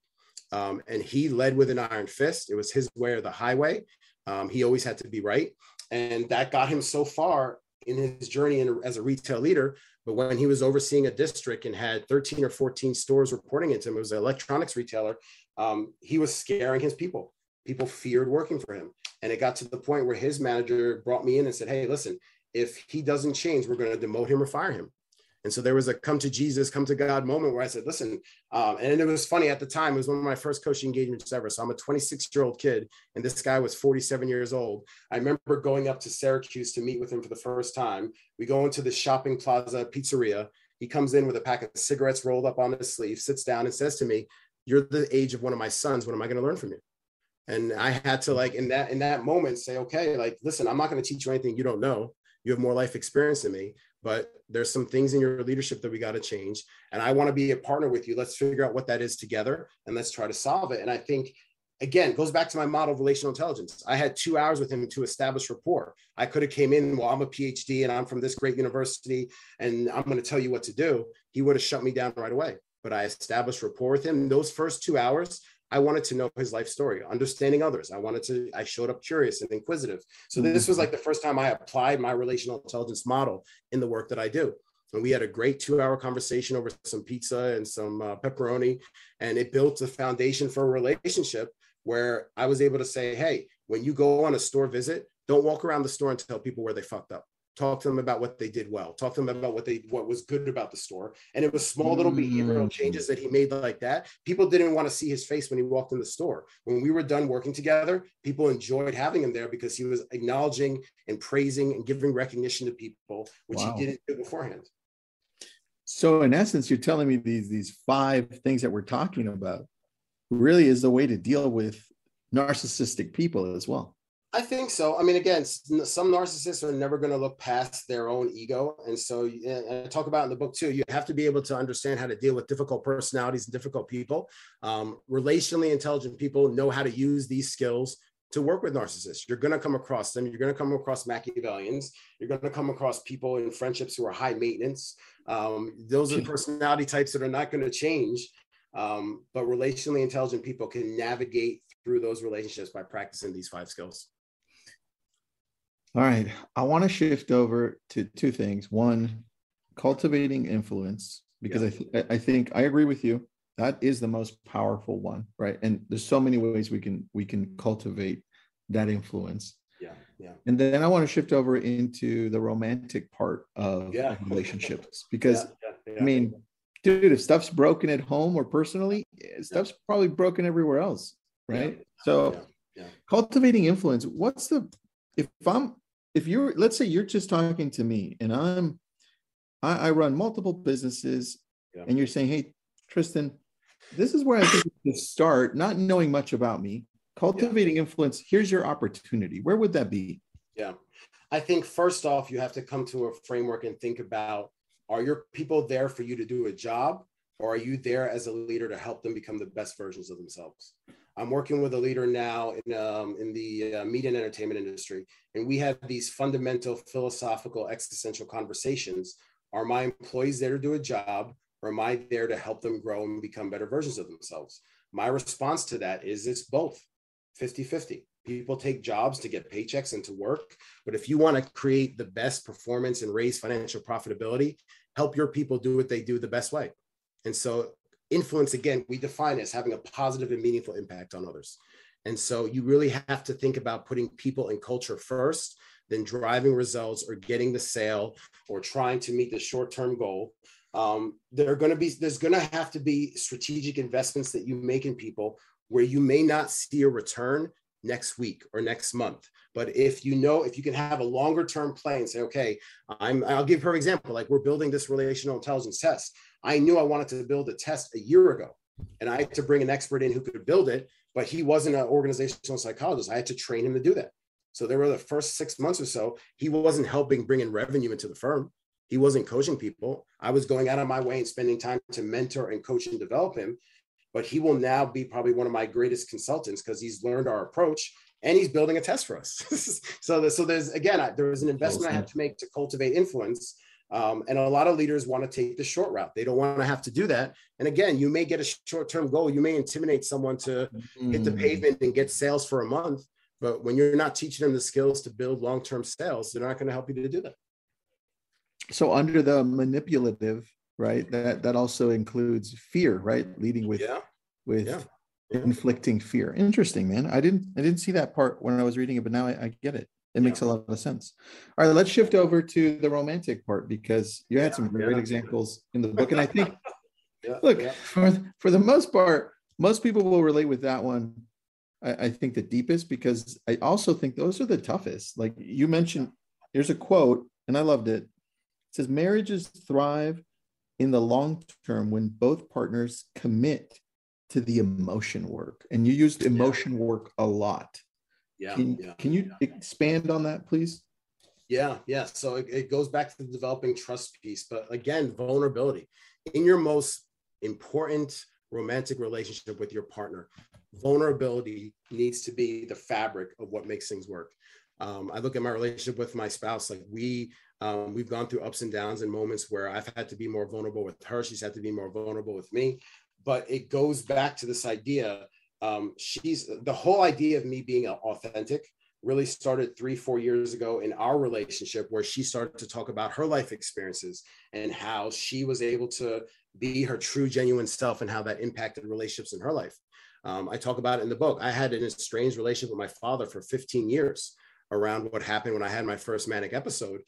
Um, and he led with an iron fist. It was his way or the highway. Um, he always had to be right. And that got him so far in his journey in, as a retail leader. But when he was overseeing a district and had 13 or 14 stores reporting into him, it was an electronics retailer, um, he was scaring his people people feared working for him. And it got to the point where his manager brought me in and said, Hey, listen, if he doesn't change, we're going to demote him or fire him. And so there was a come to Jesus, come to God moment where I said, listen, um, and it was funny at the time, it was one of my first coaching engagements ever. So I'm a 26 year old kid, and this guy was 47 years old. I remember going up to Syracuse to meet with him for the first time. We go into the shopping plaza pizzeria. He comes in with a pack of cigarettes rolled up on his sleeve, sits down and says to me, You're the age of one of my sons. What am I going to learn from you? And I had to like in that in that moment say, okay, like listen, I'm not going to teach you anything you don't know. You have more life experience than me but there's some things in your leadership that we got to change and i want to be a partner with you. Let's figure out what that is together and let's try to solve it. And i think again goes back to my model of relational intelligence. I had two hours with him to establish rapport. I could have came in well i'm a phd and i'm from this great university and i'm going to tell you what to do. He would have shut me down right away but i established rapport with him. Those first two hours I wanted to know his life story, understanding others. I wanted to, I showed up curious and inquisitive. So this was like the first time I applied my relational intelligence model in the work that I do. And we had a great two hour conversation over some pizza and some uh, pepperoni. And it built a foundation for a relationship where I was able to say, hey, when you go on a store visit, don't walk around the store and tell people where they fucked up talk to them about what they did well talk to them about what they what was good about the store. And it was small little behavioral mm. changes that he made like that. People didn't want to see his face when he walked in the store. When we were done working together people enjoyed having him there because he was acknowledging and praising and giving recognition to people which wow. he didn't do beforehand. So in essence you're telling me these these five things that we're talking about really is the way to deal with narcissistic people as well I think so. I mean, again, some narcissists are never going to look past their own ego. And so and I talk about in the book too, you have to be able to understand how to deal with difficult personalities and difficult people. Um, relationally intelligent people know how to use these skills to work with narcissists. You're going to come across them. You're going to come across Machiavellians. You're going to come across people in friendships who are high maintenance. Um, those are personality types that are not going to change. Um, but relationally intelligent people can navigate through those relationships by practicing these five skills. All right. I want to shift over to two things. One, cultivating influence, because yeah. I, th- I think I agree with you. That is the most powerful one, right? And there's so many ways we can we can cultivate that influence. Yeah, yeah. And then I want to shift over into the romantic part of yeah. relationships because yeah, I mean, dude, if stuff's broken at home or personally, eh, stuff's probably broken everywhere else, right? So, cultivating influence. What's the if I'm if you're let's say you're just talking to me and i'm i, I run multiple businesses yeah. and you're saying hey tristan this is where i think to start not knowing much about me cultivating yeah. influence here's your opportunity where would that be yeah i think first off you have to come to a framework and think about are your people there for you to do a job or are you there as a leader to help them become the best versions of themselves I'm working with a leader now in, um, in the uh, media and entertainment industry, and we have these fundamental philosophical existential conversations. Are my employees there to do a job, or am I there to help them grow and become better versions of themselves? My response to that is it's both 50 50. People take jobs to get paychecks and to work. But if you want to create the best performance and raise financial profitability, help your people do what they do the best way. And so influence again we define as having a positive and meaningful impact on others. And so you really have to think about putting people and culture first then driving results or getting the sale or trying to meet the short-term goal. Um, there are going to be there's going to have to be strategic investments that you make in people where you may not see a return next week or next month. But if you know if you can have a longer term play and say okay i'm i'll give her an example like we're building this relational intelligence test I knew I wanted to build a test a year ago, and I had to bring an expert in who could build it, but he wasn't an organizational psychologist. I had to train him to do that. So there were the first six months or so, he wasn't helping bring in revenue into the firm. He wasn't coaching people. I was going out of my way and spending time to mentor and coach and develop him. But he will now be probably one of my greatest consultants because he's learned our approach and he's building a test for us. so, so there's again, I, there was an investment I had to make to cultivate influence um, and a lot of leaders want to take the short route. They don't want to have to do that. And again, you may get a short term goal. You may intimidate someone to mm. hit the mm. pavement and get sales for a month. But when you're not teaching them the skills to build long term sales, they're not going to help you to do that. So, under the manipulative, right, that, that also includes fear, right? Leading with, yeah. with, yeah. inflicting fear. Interesting, man. I didn't I didn't see that part when I was reading it, but now I, I get it. It makes yeah. a lot of sense. All right, let's shift over to the romantic part because you had yeah, some great yeah. examples in the book, and I think, look, for for the most part, most people will relate with that one. I, I think the deepest because I also think those are the toughest. Like you mentioned, here's a quote, and I loved it. It says, "Marriages thrive in the long term when both partners commit to the emotion work." And you used emotion work a lot yeah. Can, yeah, can you yeah. expand on that, please? Yeah, yeah. So it, it goes back to the developing trust piece, but again, vulnerability in your most important romantic relationship with your partner. Vulnerability needs to be the fabric of what makes things work. Um, I look at my relationship with my spouse, like we um, we've gone through ups and downs and moments where I've had to be more vulnerable with her. She's had to be more vulnerable with me. But it goes back to this idea um, she's the whole idea of me being authentic really started three, four years ago in our relationship, where she started to talk about her life experiences and how she was able to be her true, genuine self and how that impacted relationships in her life. Um, I talk about it in the book. I had an estranged relationship with my father for 15 years around what happened when I had my first manic episode.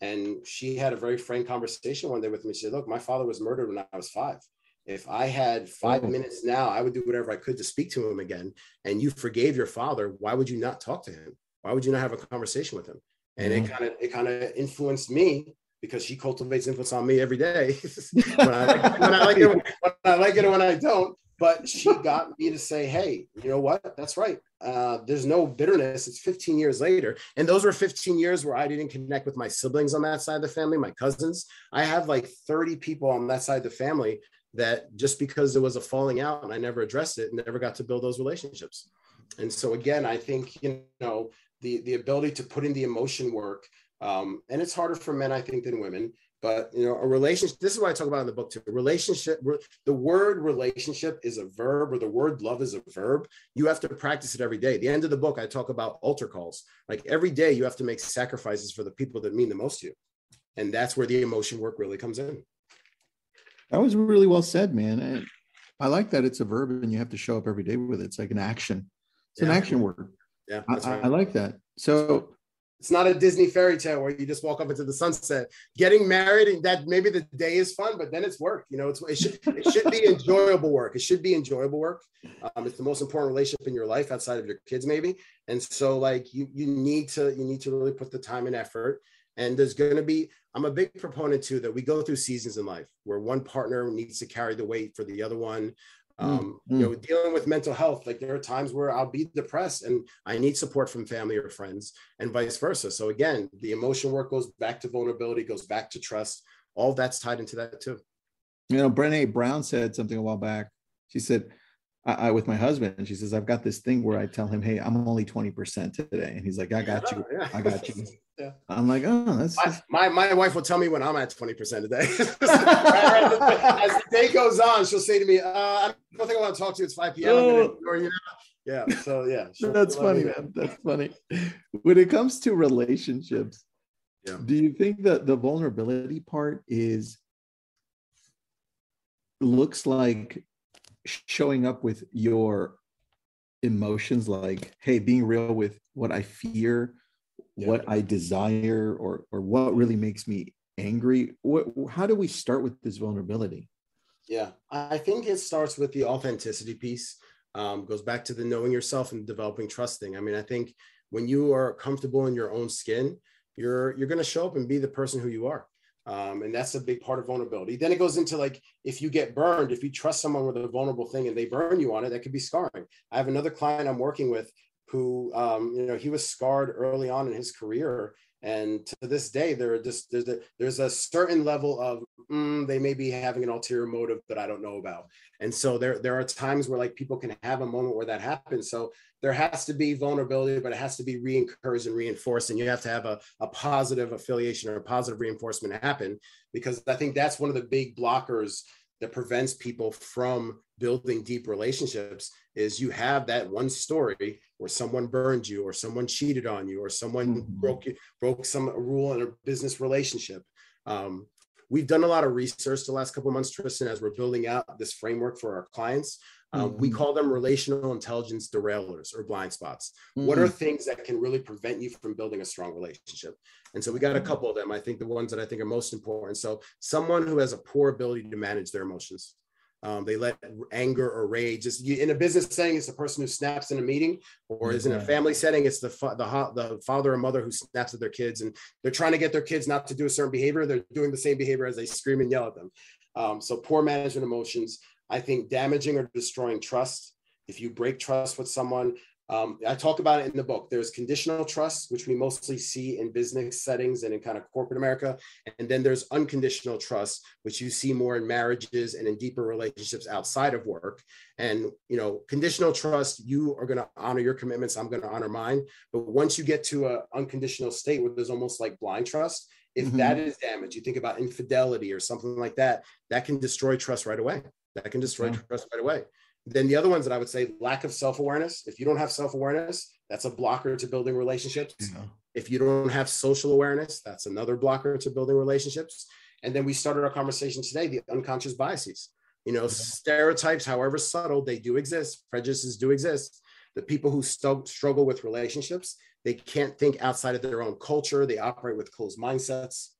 And she had a very frank conversation one day with me. She said, Look, my father was murdered when I was five if I had five oh. minutes now, I would do whatever I could to speak to him again. And you forgave your father. Why would you not talk to him? Why would you not have a conversation with him? And mm-hmm. it kind of it kind of influenced me because she cultivates influence on me every day. when, I like, when I like it, when I like it, when I don't. But she got me to say, "Hey, you know what? That's right. Uh, there's no bitterness. It's 15 years later, and those were 15 years where I didn't connect with my siblings on that side of the family, my cousins. I have like 30 people on that side of the family that just because there was a falling out and I never addressed it, and never got to build those relationships. And so again, I think you know the the ability to put in the emotion work, um, and it's harder for men, I think, than women. But you know, a relationship. This is what I talk about in the book too. Relationship. The word relationship is a verb, or the word love is a verb. You have to practice it every day. At the end of the book, I talk about altar calls. Like every day, you have to make sacrifices for the people that mean the most to you, and that's where the emotion work really comes in. That was really well said, man. I, I like that it's a verb and you have to show up every day with it. It's like an action. It's yeah. an action word. Yeah, I, right. I, like that. So it's not a Disney fairy tale where you just walk up into the sunset. Getting married and that maybe the day is fun, but then it's work. You know, it's it should it should be enjoyable work. It should be enjoyable work. Um, it's the most important relationship in your life outside of your kids, maybe. And so, like you you need to you need to really put the time and effort. And there's going to be I'm a big proponent too that we go through seasons in life where one partner needs to carry the weight for the other one. Mm, um, mm. You know, dealing with mental health, like there are times where I'll be depressed and I need support from family or friends, and vice versa. So again, the emotion work goes back to vulnerability, goes back to trust. All that's tied into that too. You know, Brene Brown said something a while back. She said, I, I, with my husband, and she says, I've got this thing where I tell him, Hey, I'm only 20% today. And he's like, I got you. I got you. Yeah. I'm like, oh, that's my, my, my wife will tell me when I'm at 20% a day. As the day goes on, she'll say to me, uh, I don't think I want to talk to you. It's 5 p.m. Oh. you know? Yeah. So yeah. That's funny, man. That's funny. When it comes to relationships, yeah. do you think that the vulnerability part is looks like showing up with your emotions like hey being real with what i fear yeah. what I desire or or what really makes me angry. What how do we start with this vulnerability? Yeah, I think it starts with the authenticity piece. Um, goes back to the knowing yourself and developing trusting. I mean, I think when you are comfortable in your own skin, you're you're going to show up and be the person who you are. Um, and that's a big part of vulnerability. Then it goes into like if you get burned, if you trust someone with a vulnerable thing and they burn you on it, that could be scarring. I have another client I'm working with who um, you know he was scarred early on in his career and to this day there are just there's a, there's a certain level of mm, they may be having an ulterior motive that i don't know about. And so there there are times where like people can have a moment where that happens. So there has to be vulnerability but it has to be re-encouraged and reinforced. And you have to have a, a positive affiliation or a positive reinforcement happen because i think that's one of the big blockers that prevents people from building deep relationships is you have that one story where someone burned you or someone cheated on you or someone mm-hmm. broke broke some rule in a business relationship um, we've done a lot of research the last couple months, Tristan, as we're building out this framework for our clients. Um, mm-hmm. We call them relational intelligence derailers or blind spots. Mm-hmm. What are mm-hmm. things that can really prevent you from building a strong relationship? And so we got a mm-hmm. couple of them. I think the ones that I think are most important. So someone who has a poor ability to manage their emotions. Um, they let anger or rage. It's, you, in a business setting, it's the person who snaps in a meeting, or is in a family setting, it's the fa- the the father or mother who snaps at their kids, and they're trying to get their kids not to do a certain behavior. They're doing the same behavior as they scream and yell at them. Um, so poor management emotions. I think damaging or destroying trust. If you break trust with someone, um, I talk about it in the book. There's conditional trust, which we mostly see in business settings and in kind of corporate America. And then there's unconditional trust, which you see more in marriages and in deeper relationships outside of work. And, you know, conditional trust, you are going to honor your commitments. I'm going to honor mine. But once you get to an unconditional state where there's almost like blind trust, if mm-hmm. that is damaged, you think about infidelity or something like that, that can destroy trust right away. That can destroy trust right away. Then the other ones that I would say lack of self awareness. If you don't have self awareness, that's a blocker to building relationships. Yeah. If you don't have social awareness, that's another blocker to building relationships. And then we started our conversation today the unconscious biases. You know, yeah. stereotypes, however subtle, they do exist. Prejudices do exist. The people who st- struggle with relationships, they can't think outside of their own culture. They operate with closed mindsets.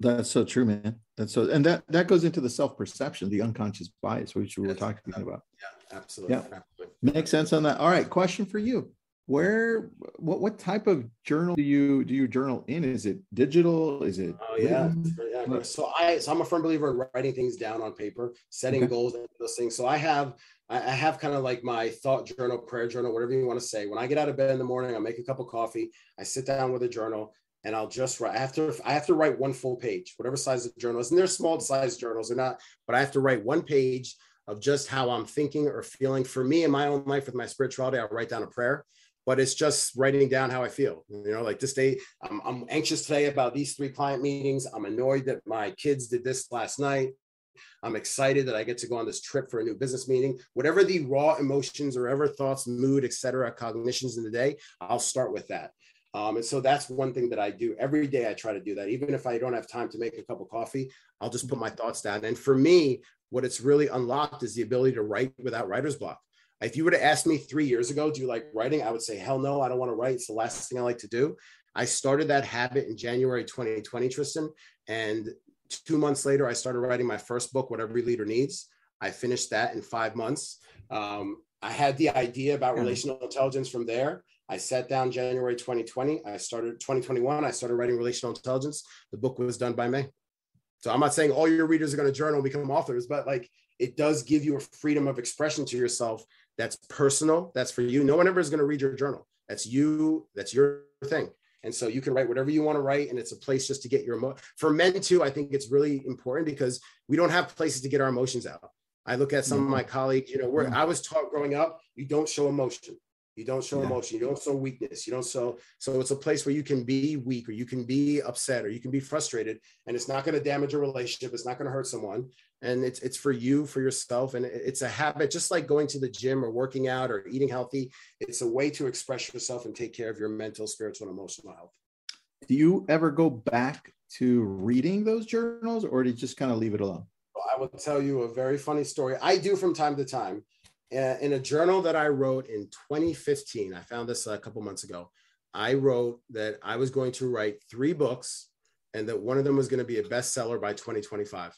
That's so true, man. That's so, and that that goes into the self perception, the unconscious bias, which we were talking about. Yeah, absolutely. Yeah, absolutely. makes sense on that. All right, question for you: Where, what, what type of journal do you do you journal in? Is it digital? Is it? Oh yeah, yeah. So I, so I'm a firm believer in writing things down on paper, setting okay. goals, and those things. So I have I have kind of like my thought journal, prayer journal, whatever you want to say. When I get out of bed in the morning, I make a cup of coffee, I sit down with a journal, and I'll just write. I have to I have to write one full page, whatever size the journal is. And they're small size journals, they're not, but I have to write one page of just how I'm thinking or feeling. For me in my own life with my spirituality, I'll write down a prayer, but it's just writing down how I feel. You know, like this day, I'm, I'm anxious today about these three client meetings. I'm annoyed that my kids did this last night. I'm excited that I get to go on this trip for a new business meeting. Whatever the raw emotions or ever thoughts, mood, etc., cognitions in the day, I'll start with that. Um, and so that's one thing that I do every day. I try to do that. Even if I don't have time to make a cup of coffee, I'll just put my thoughts down. And for me, what it's really unlocked is the ability to write without writer's block. If you were to ask me three years ago, do you like writing? I would say, hell no, I don't want to write. It's the last thing I like to do. I started that habit in January 2020, Tristan. And two months later, I started writing my first book, What Every Leader Needs. I finished that in five months. Um, I had the idea about relational intelligence from there. I sat down January 2020. I started 2021. I started writing relational intelligence. The book was done by May. So I'm not saying all your readers are going to journal become authors, but like it does give you a freedom of expression to yourself that's personal. That's for you. No one ever is going to read your journal. That's you. That's your thing. And so you can write whatever you want to write, and it's a place just to get your emo- for men too. I think it's really important because we don't have places to get our emotions out. I look at some mm-hmm. of my colleagues. You know, where mm-hmm. I was taught growing up, you don't show emotion. You don't show emotion. You don't show weakness. You don't show. So it's a place where you can be weak or you can be upset or you can be frustrated, and it's not going to damage a relationship. It's not going to hurt someone, and it's it's for you, for yourself, and it's a habit, just like going to the gym or working out or eating healthy. It's a way to express yourself and take care of your mental, spiritual, and emotional health. Do you ever go back to reading those journals, or do you just kind of leave it alone? I will tell you a very funny story. I do from time to time Uh, in a journal that I wrote in 2015, I found this uh, a couple months ago. I wrote that I was going to write three books and that one of them was going to be a bestseller by 2025.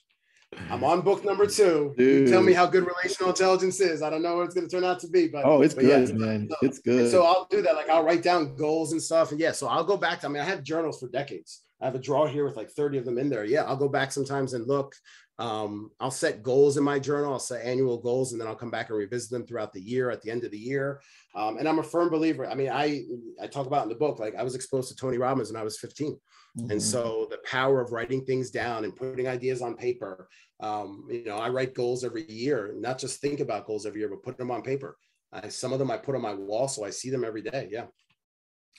I'm on book number two. Dude. tell me how good relational intelligence is. I don't know what it's going to turn out to be, but oh, it's but good, yeah, man. So, it's good. So I'll do that. Like I'll write down goals and stuff, and yeah. So I'll go back. To, I mean, I have journals for decades. I have a drawer here with like 30 of them in there. Yeah, I'll go back sometimes and look. Um, I'll set goals in my journal. I'll set annual goals, and then I'll come back and revisit them throughout the year. At the end of the year, um, and I'm a firm believer. I mean, I I talk about in the book like I was exposed to Tony Robbins when I was 15, mm-hmm. and so the power of writing things down and putting ideas on paper. Um, you know, I write goals every year, not just think about goals every year, but put them on paper. I, some of them I put on my wall, so I see them every day. Yeah.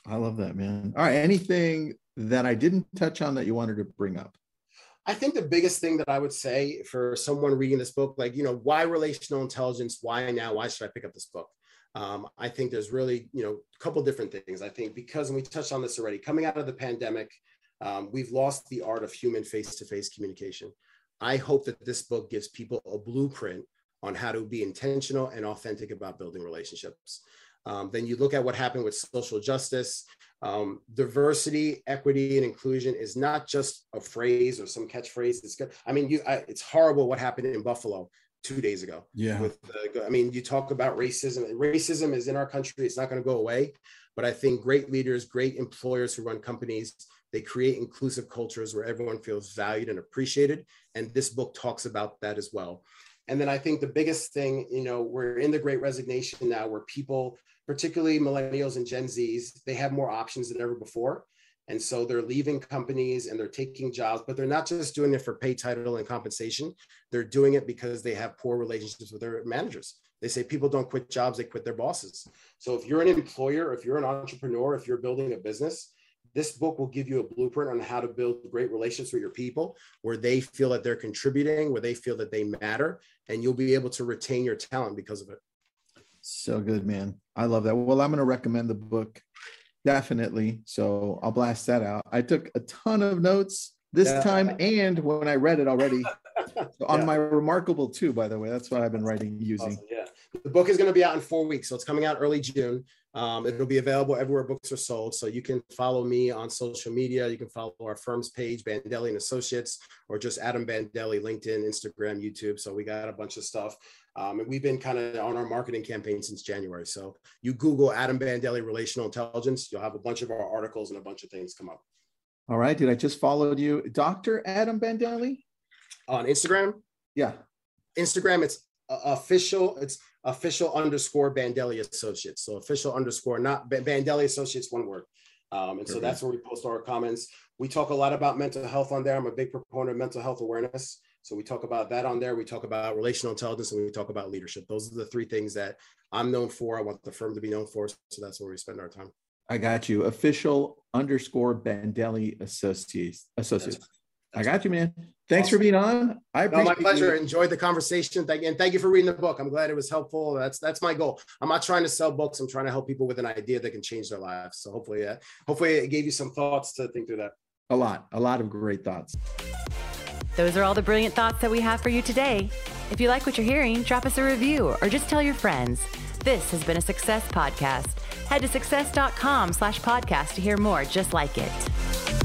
I love that, man. All right. Anything that I didn't touch on that you wanted to bring up? I think the biggest thing that I would say for someone reading this book, like, you know, why relational intelligence? Why now? Why should I pick up this book? Um, I think there's really, you know, a couple different things. I think because, and we touched on this already, coming out of the pandemic, Um, we've lost the art of human face to face communication. I hope that this book gives people a blueprint on how to be intentional and authentic about building relationships. Um, then you look at what happened with social justice. Um, diversity, equity, and inclusion is not just a phrase or some catchphrase. It's good. I mean, you, I, it's horrible what happened in Buffalo two days ago. Yeah. With the, I mean, you talk about racism. Racism is in our country. It's not going to go away. But I think great leaders, great employers who run companies, they create inclusive cultures where everyone feels valued and appreciated. And this book talks about that as well. And then I think the biggest thing, you know, we're in the great resignation now where people, particularly millennials and Gen Zs, they have more options than ever before. And so they're leaving companies and they're taking jobs, but they're not just doing it for pay title and compensation. They're doing it because they have poor relationships with their managers. They say people don't quit jobs, they quit their bosses. So if you're an employer, if you're an entrepreneur, if you're building a business, this book will give you a blueprint on how to build great relationships with your people where they feel that they're contributing, where they feel that they matter, and you'll be able to retain your talent because of it. So good, man. I love that. Well, I'm going to recommend the book definitely. So I'll blast that out. I took a ton of notes this yeah. time and when I read it already so on yeah. my remarkable too, by the way, that's what I've been writing using. Awesome. Yeah. The book is going to be out in four weeks. So it's coming out early June. Um, it'll be available everywhere books are sold. So you can follow me on social media. You can follow our firm's page, Bandelli and Associates, or just Adam Bandelli, LinkedIn, Instagram, YouTube. So we got a bunch of stuff. Um, and we've been kind of on our marketing campaign since January. So you Google Adam Bandelli Relational Intelligence, you'll have a bunch of our articles and a bunch of things come up. All right. Did I just followed you? Dr. Adam Bandelli? On Instagram? Yeah. Instagram, it's official, it's official underscore Bandelli Associates. So official underscore, not Bandelli Associates, one word. Um, and so that's where we post our comments. We talk a lot about mental health on there. I'm a big proponent of mental health awareness. So we talk about that on there. We talk about relational intelligence and we talk about leadership. Those are the three things that I'm known for. I want the firm to be known for. So that's where we spend our time. I got you. Official underscore Bandelli Associates. Associates. I got you, man. Thanks awesome. for being on. I appreciate no, my pleasure. You. Enjoyed the conversation. Thank you, and thank you for reading the book. I'm glad it was helpful. That's that's my goal. I'm not trying to sell books. I'm trying to help people with an idea that can change their lives. So hopefully, uh, hopefully, it gave you some thoughts to think through that. A lot, a lot of great thoughts. Those are all the brilliant thoughts that we have for you today. If you like what you're hearing, drop us a review or just tell your friends. This has been a Success Podcast. Head to success.com slash podcast to hear more just like it.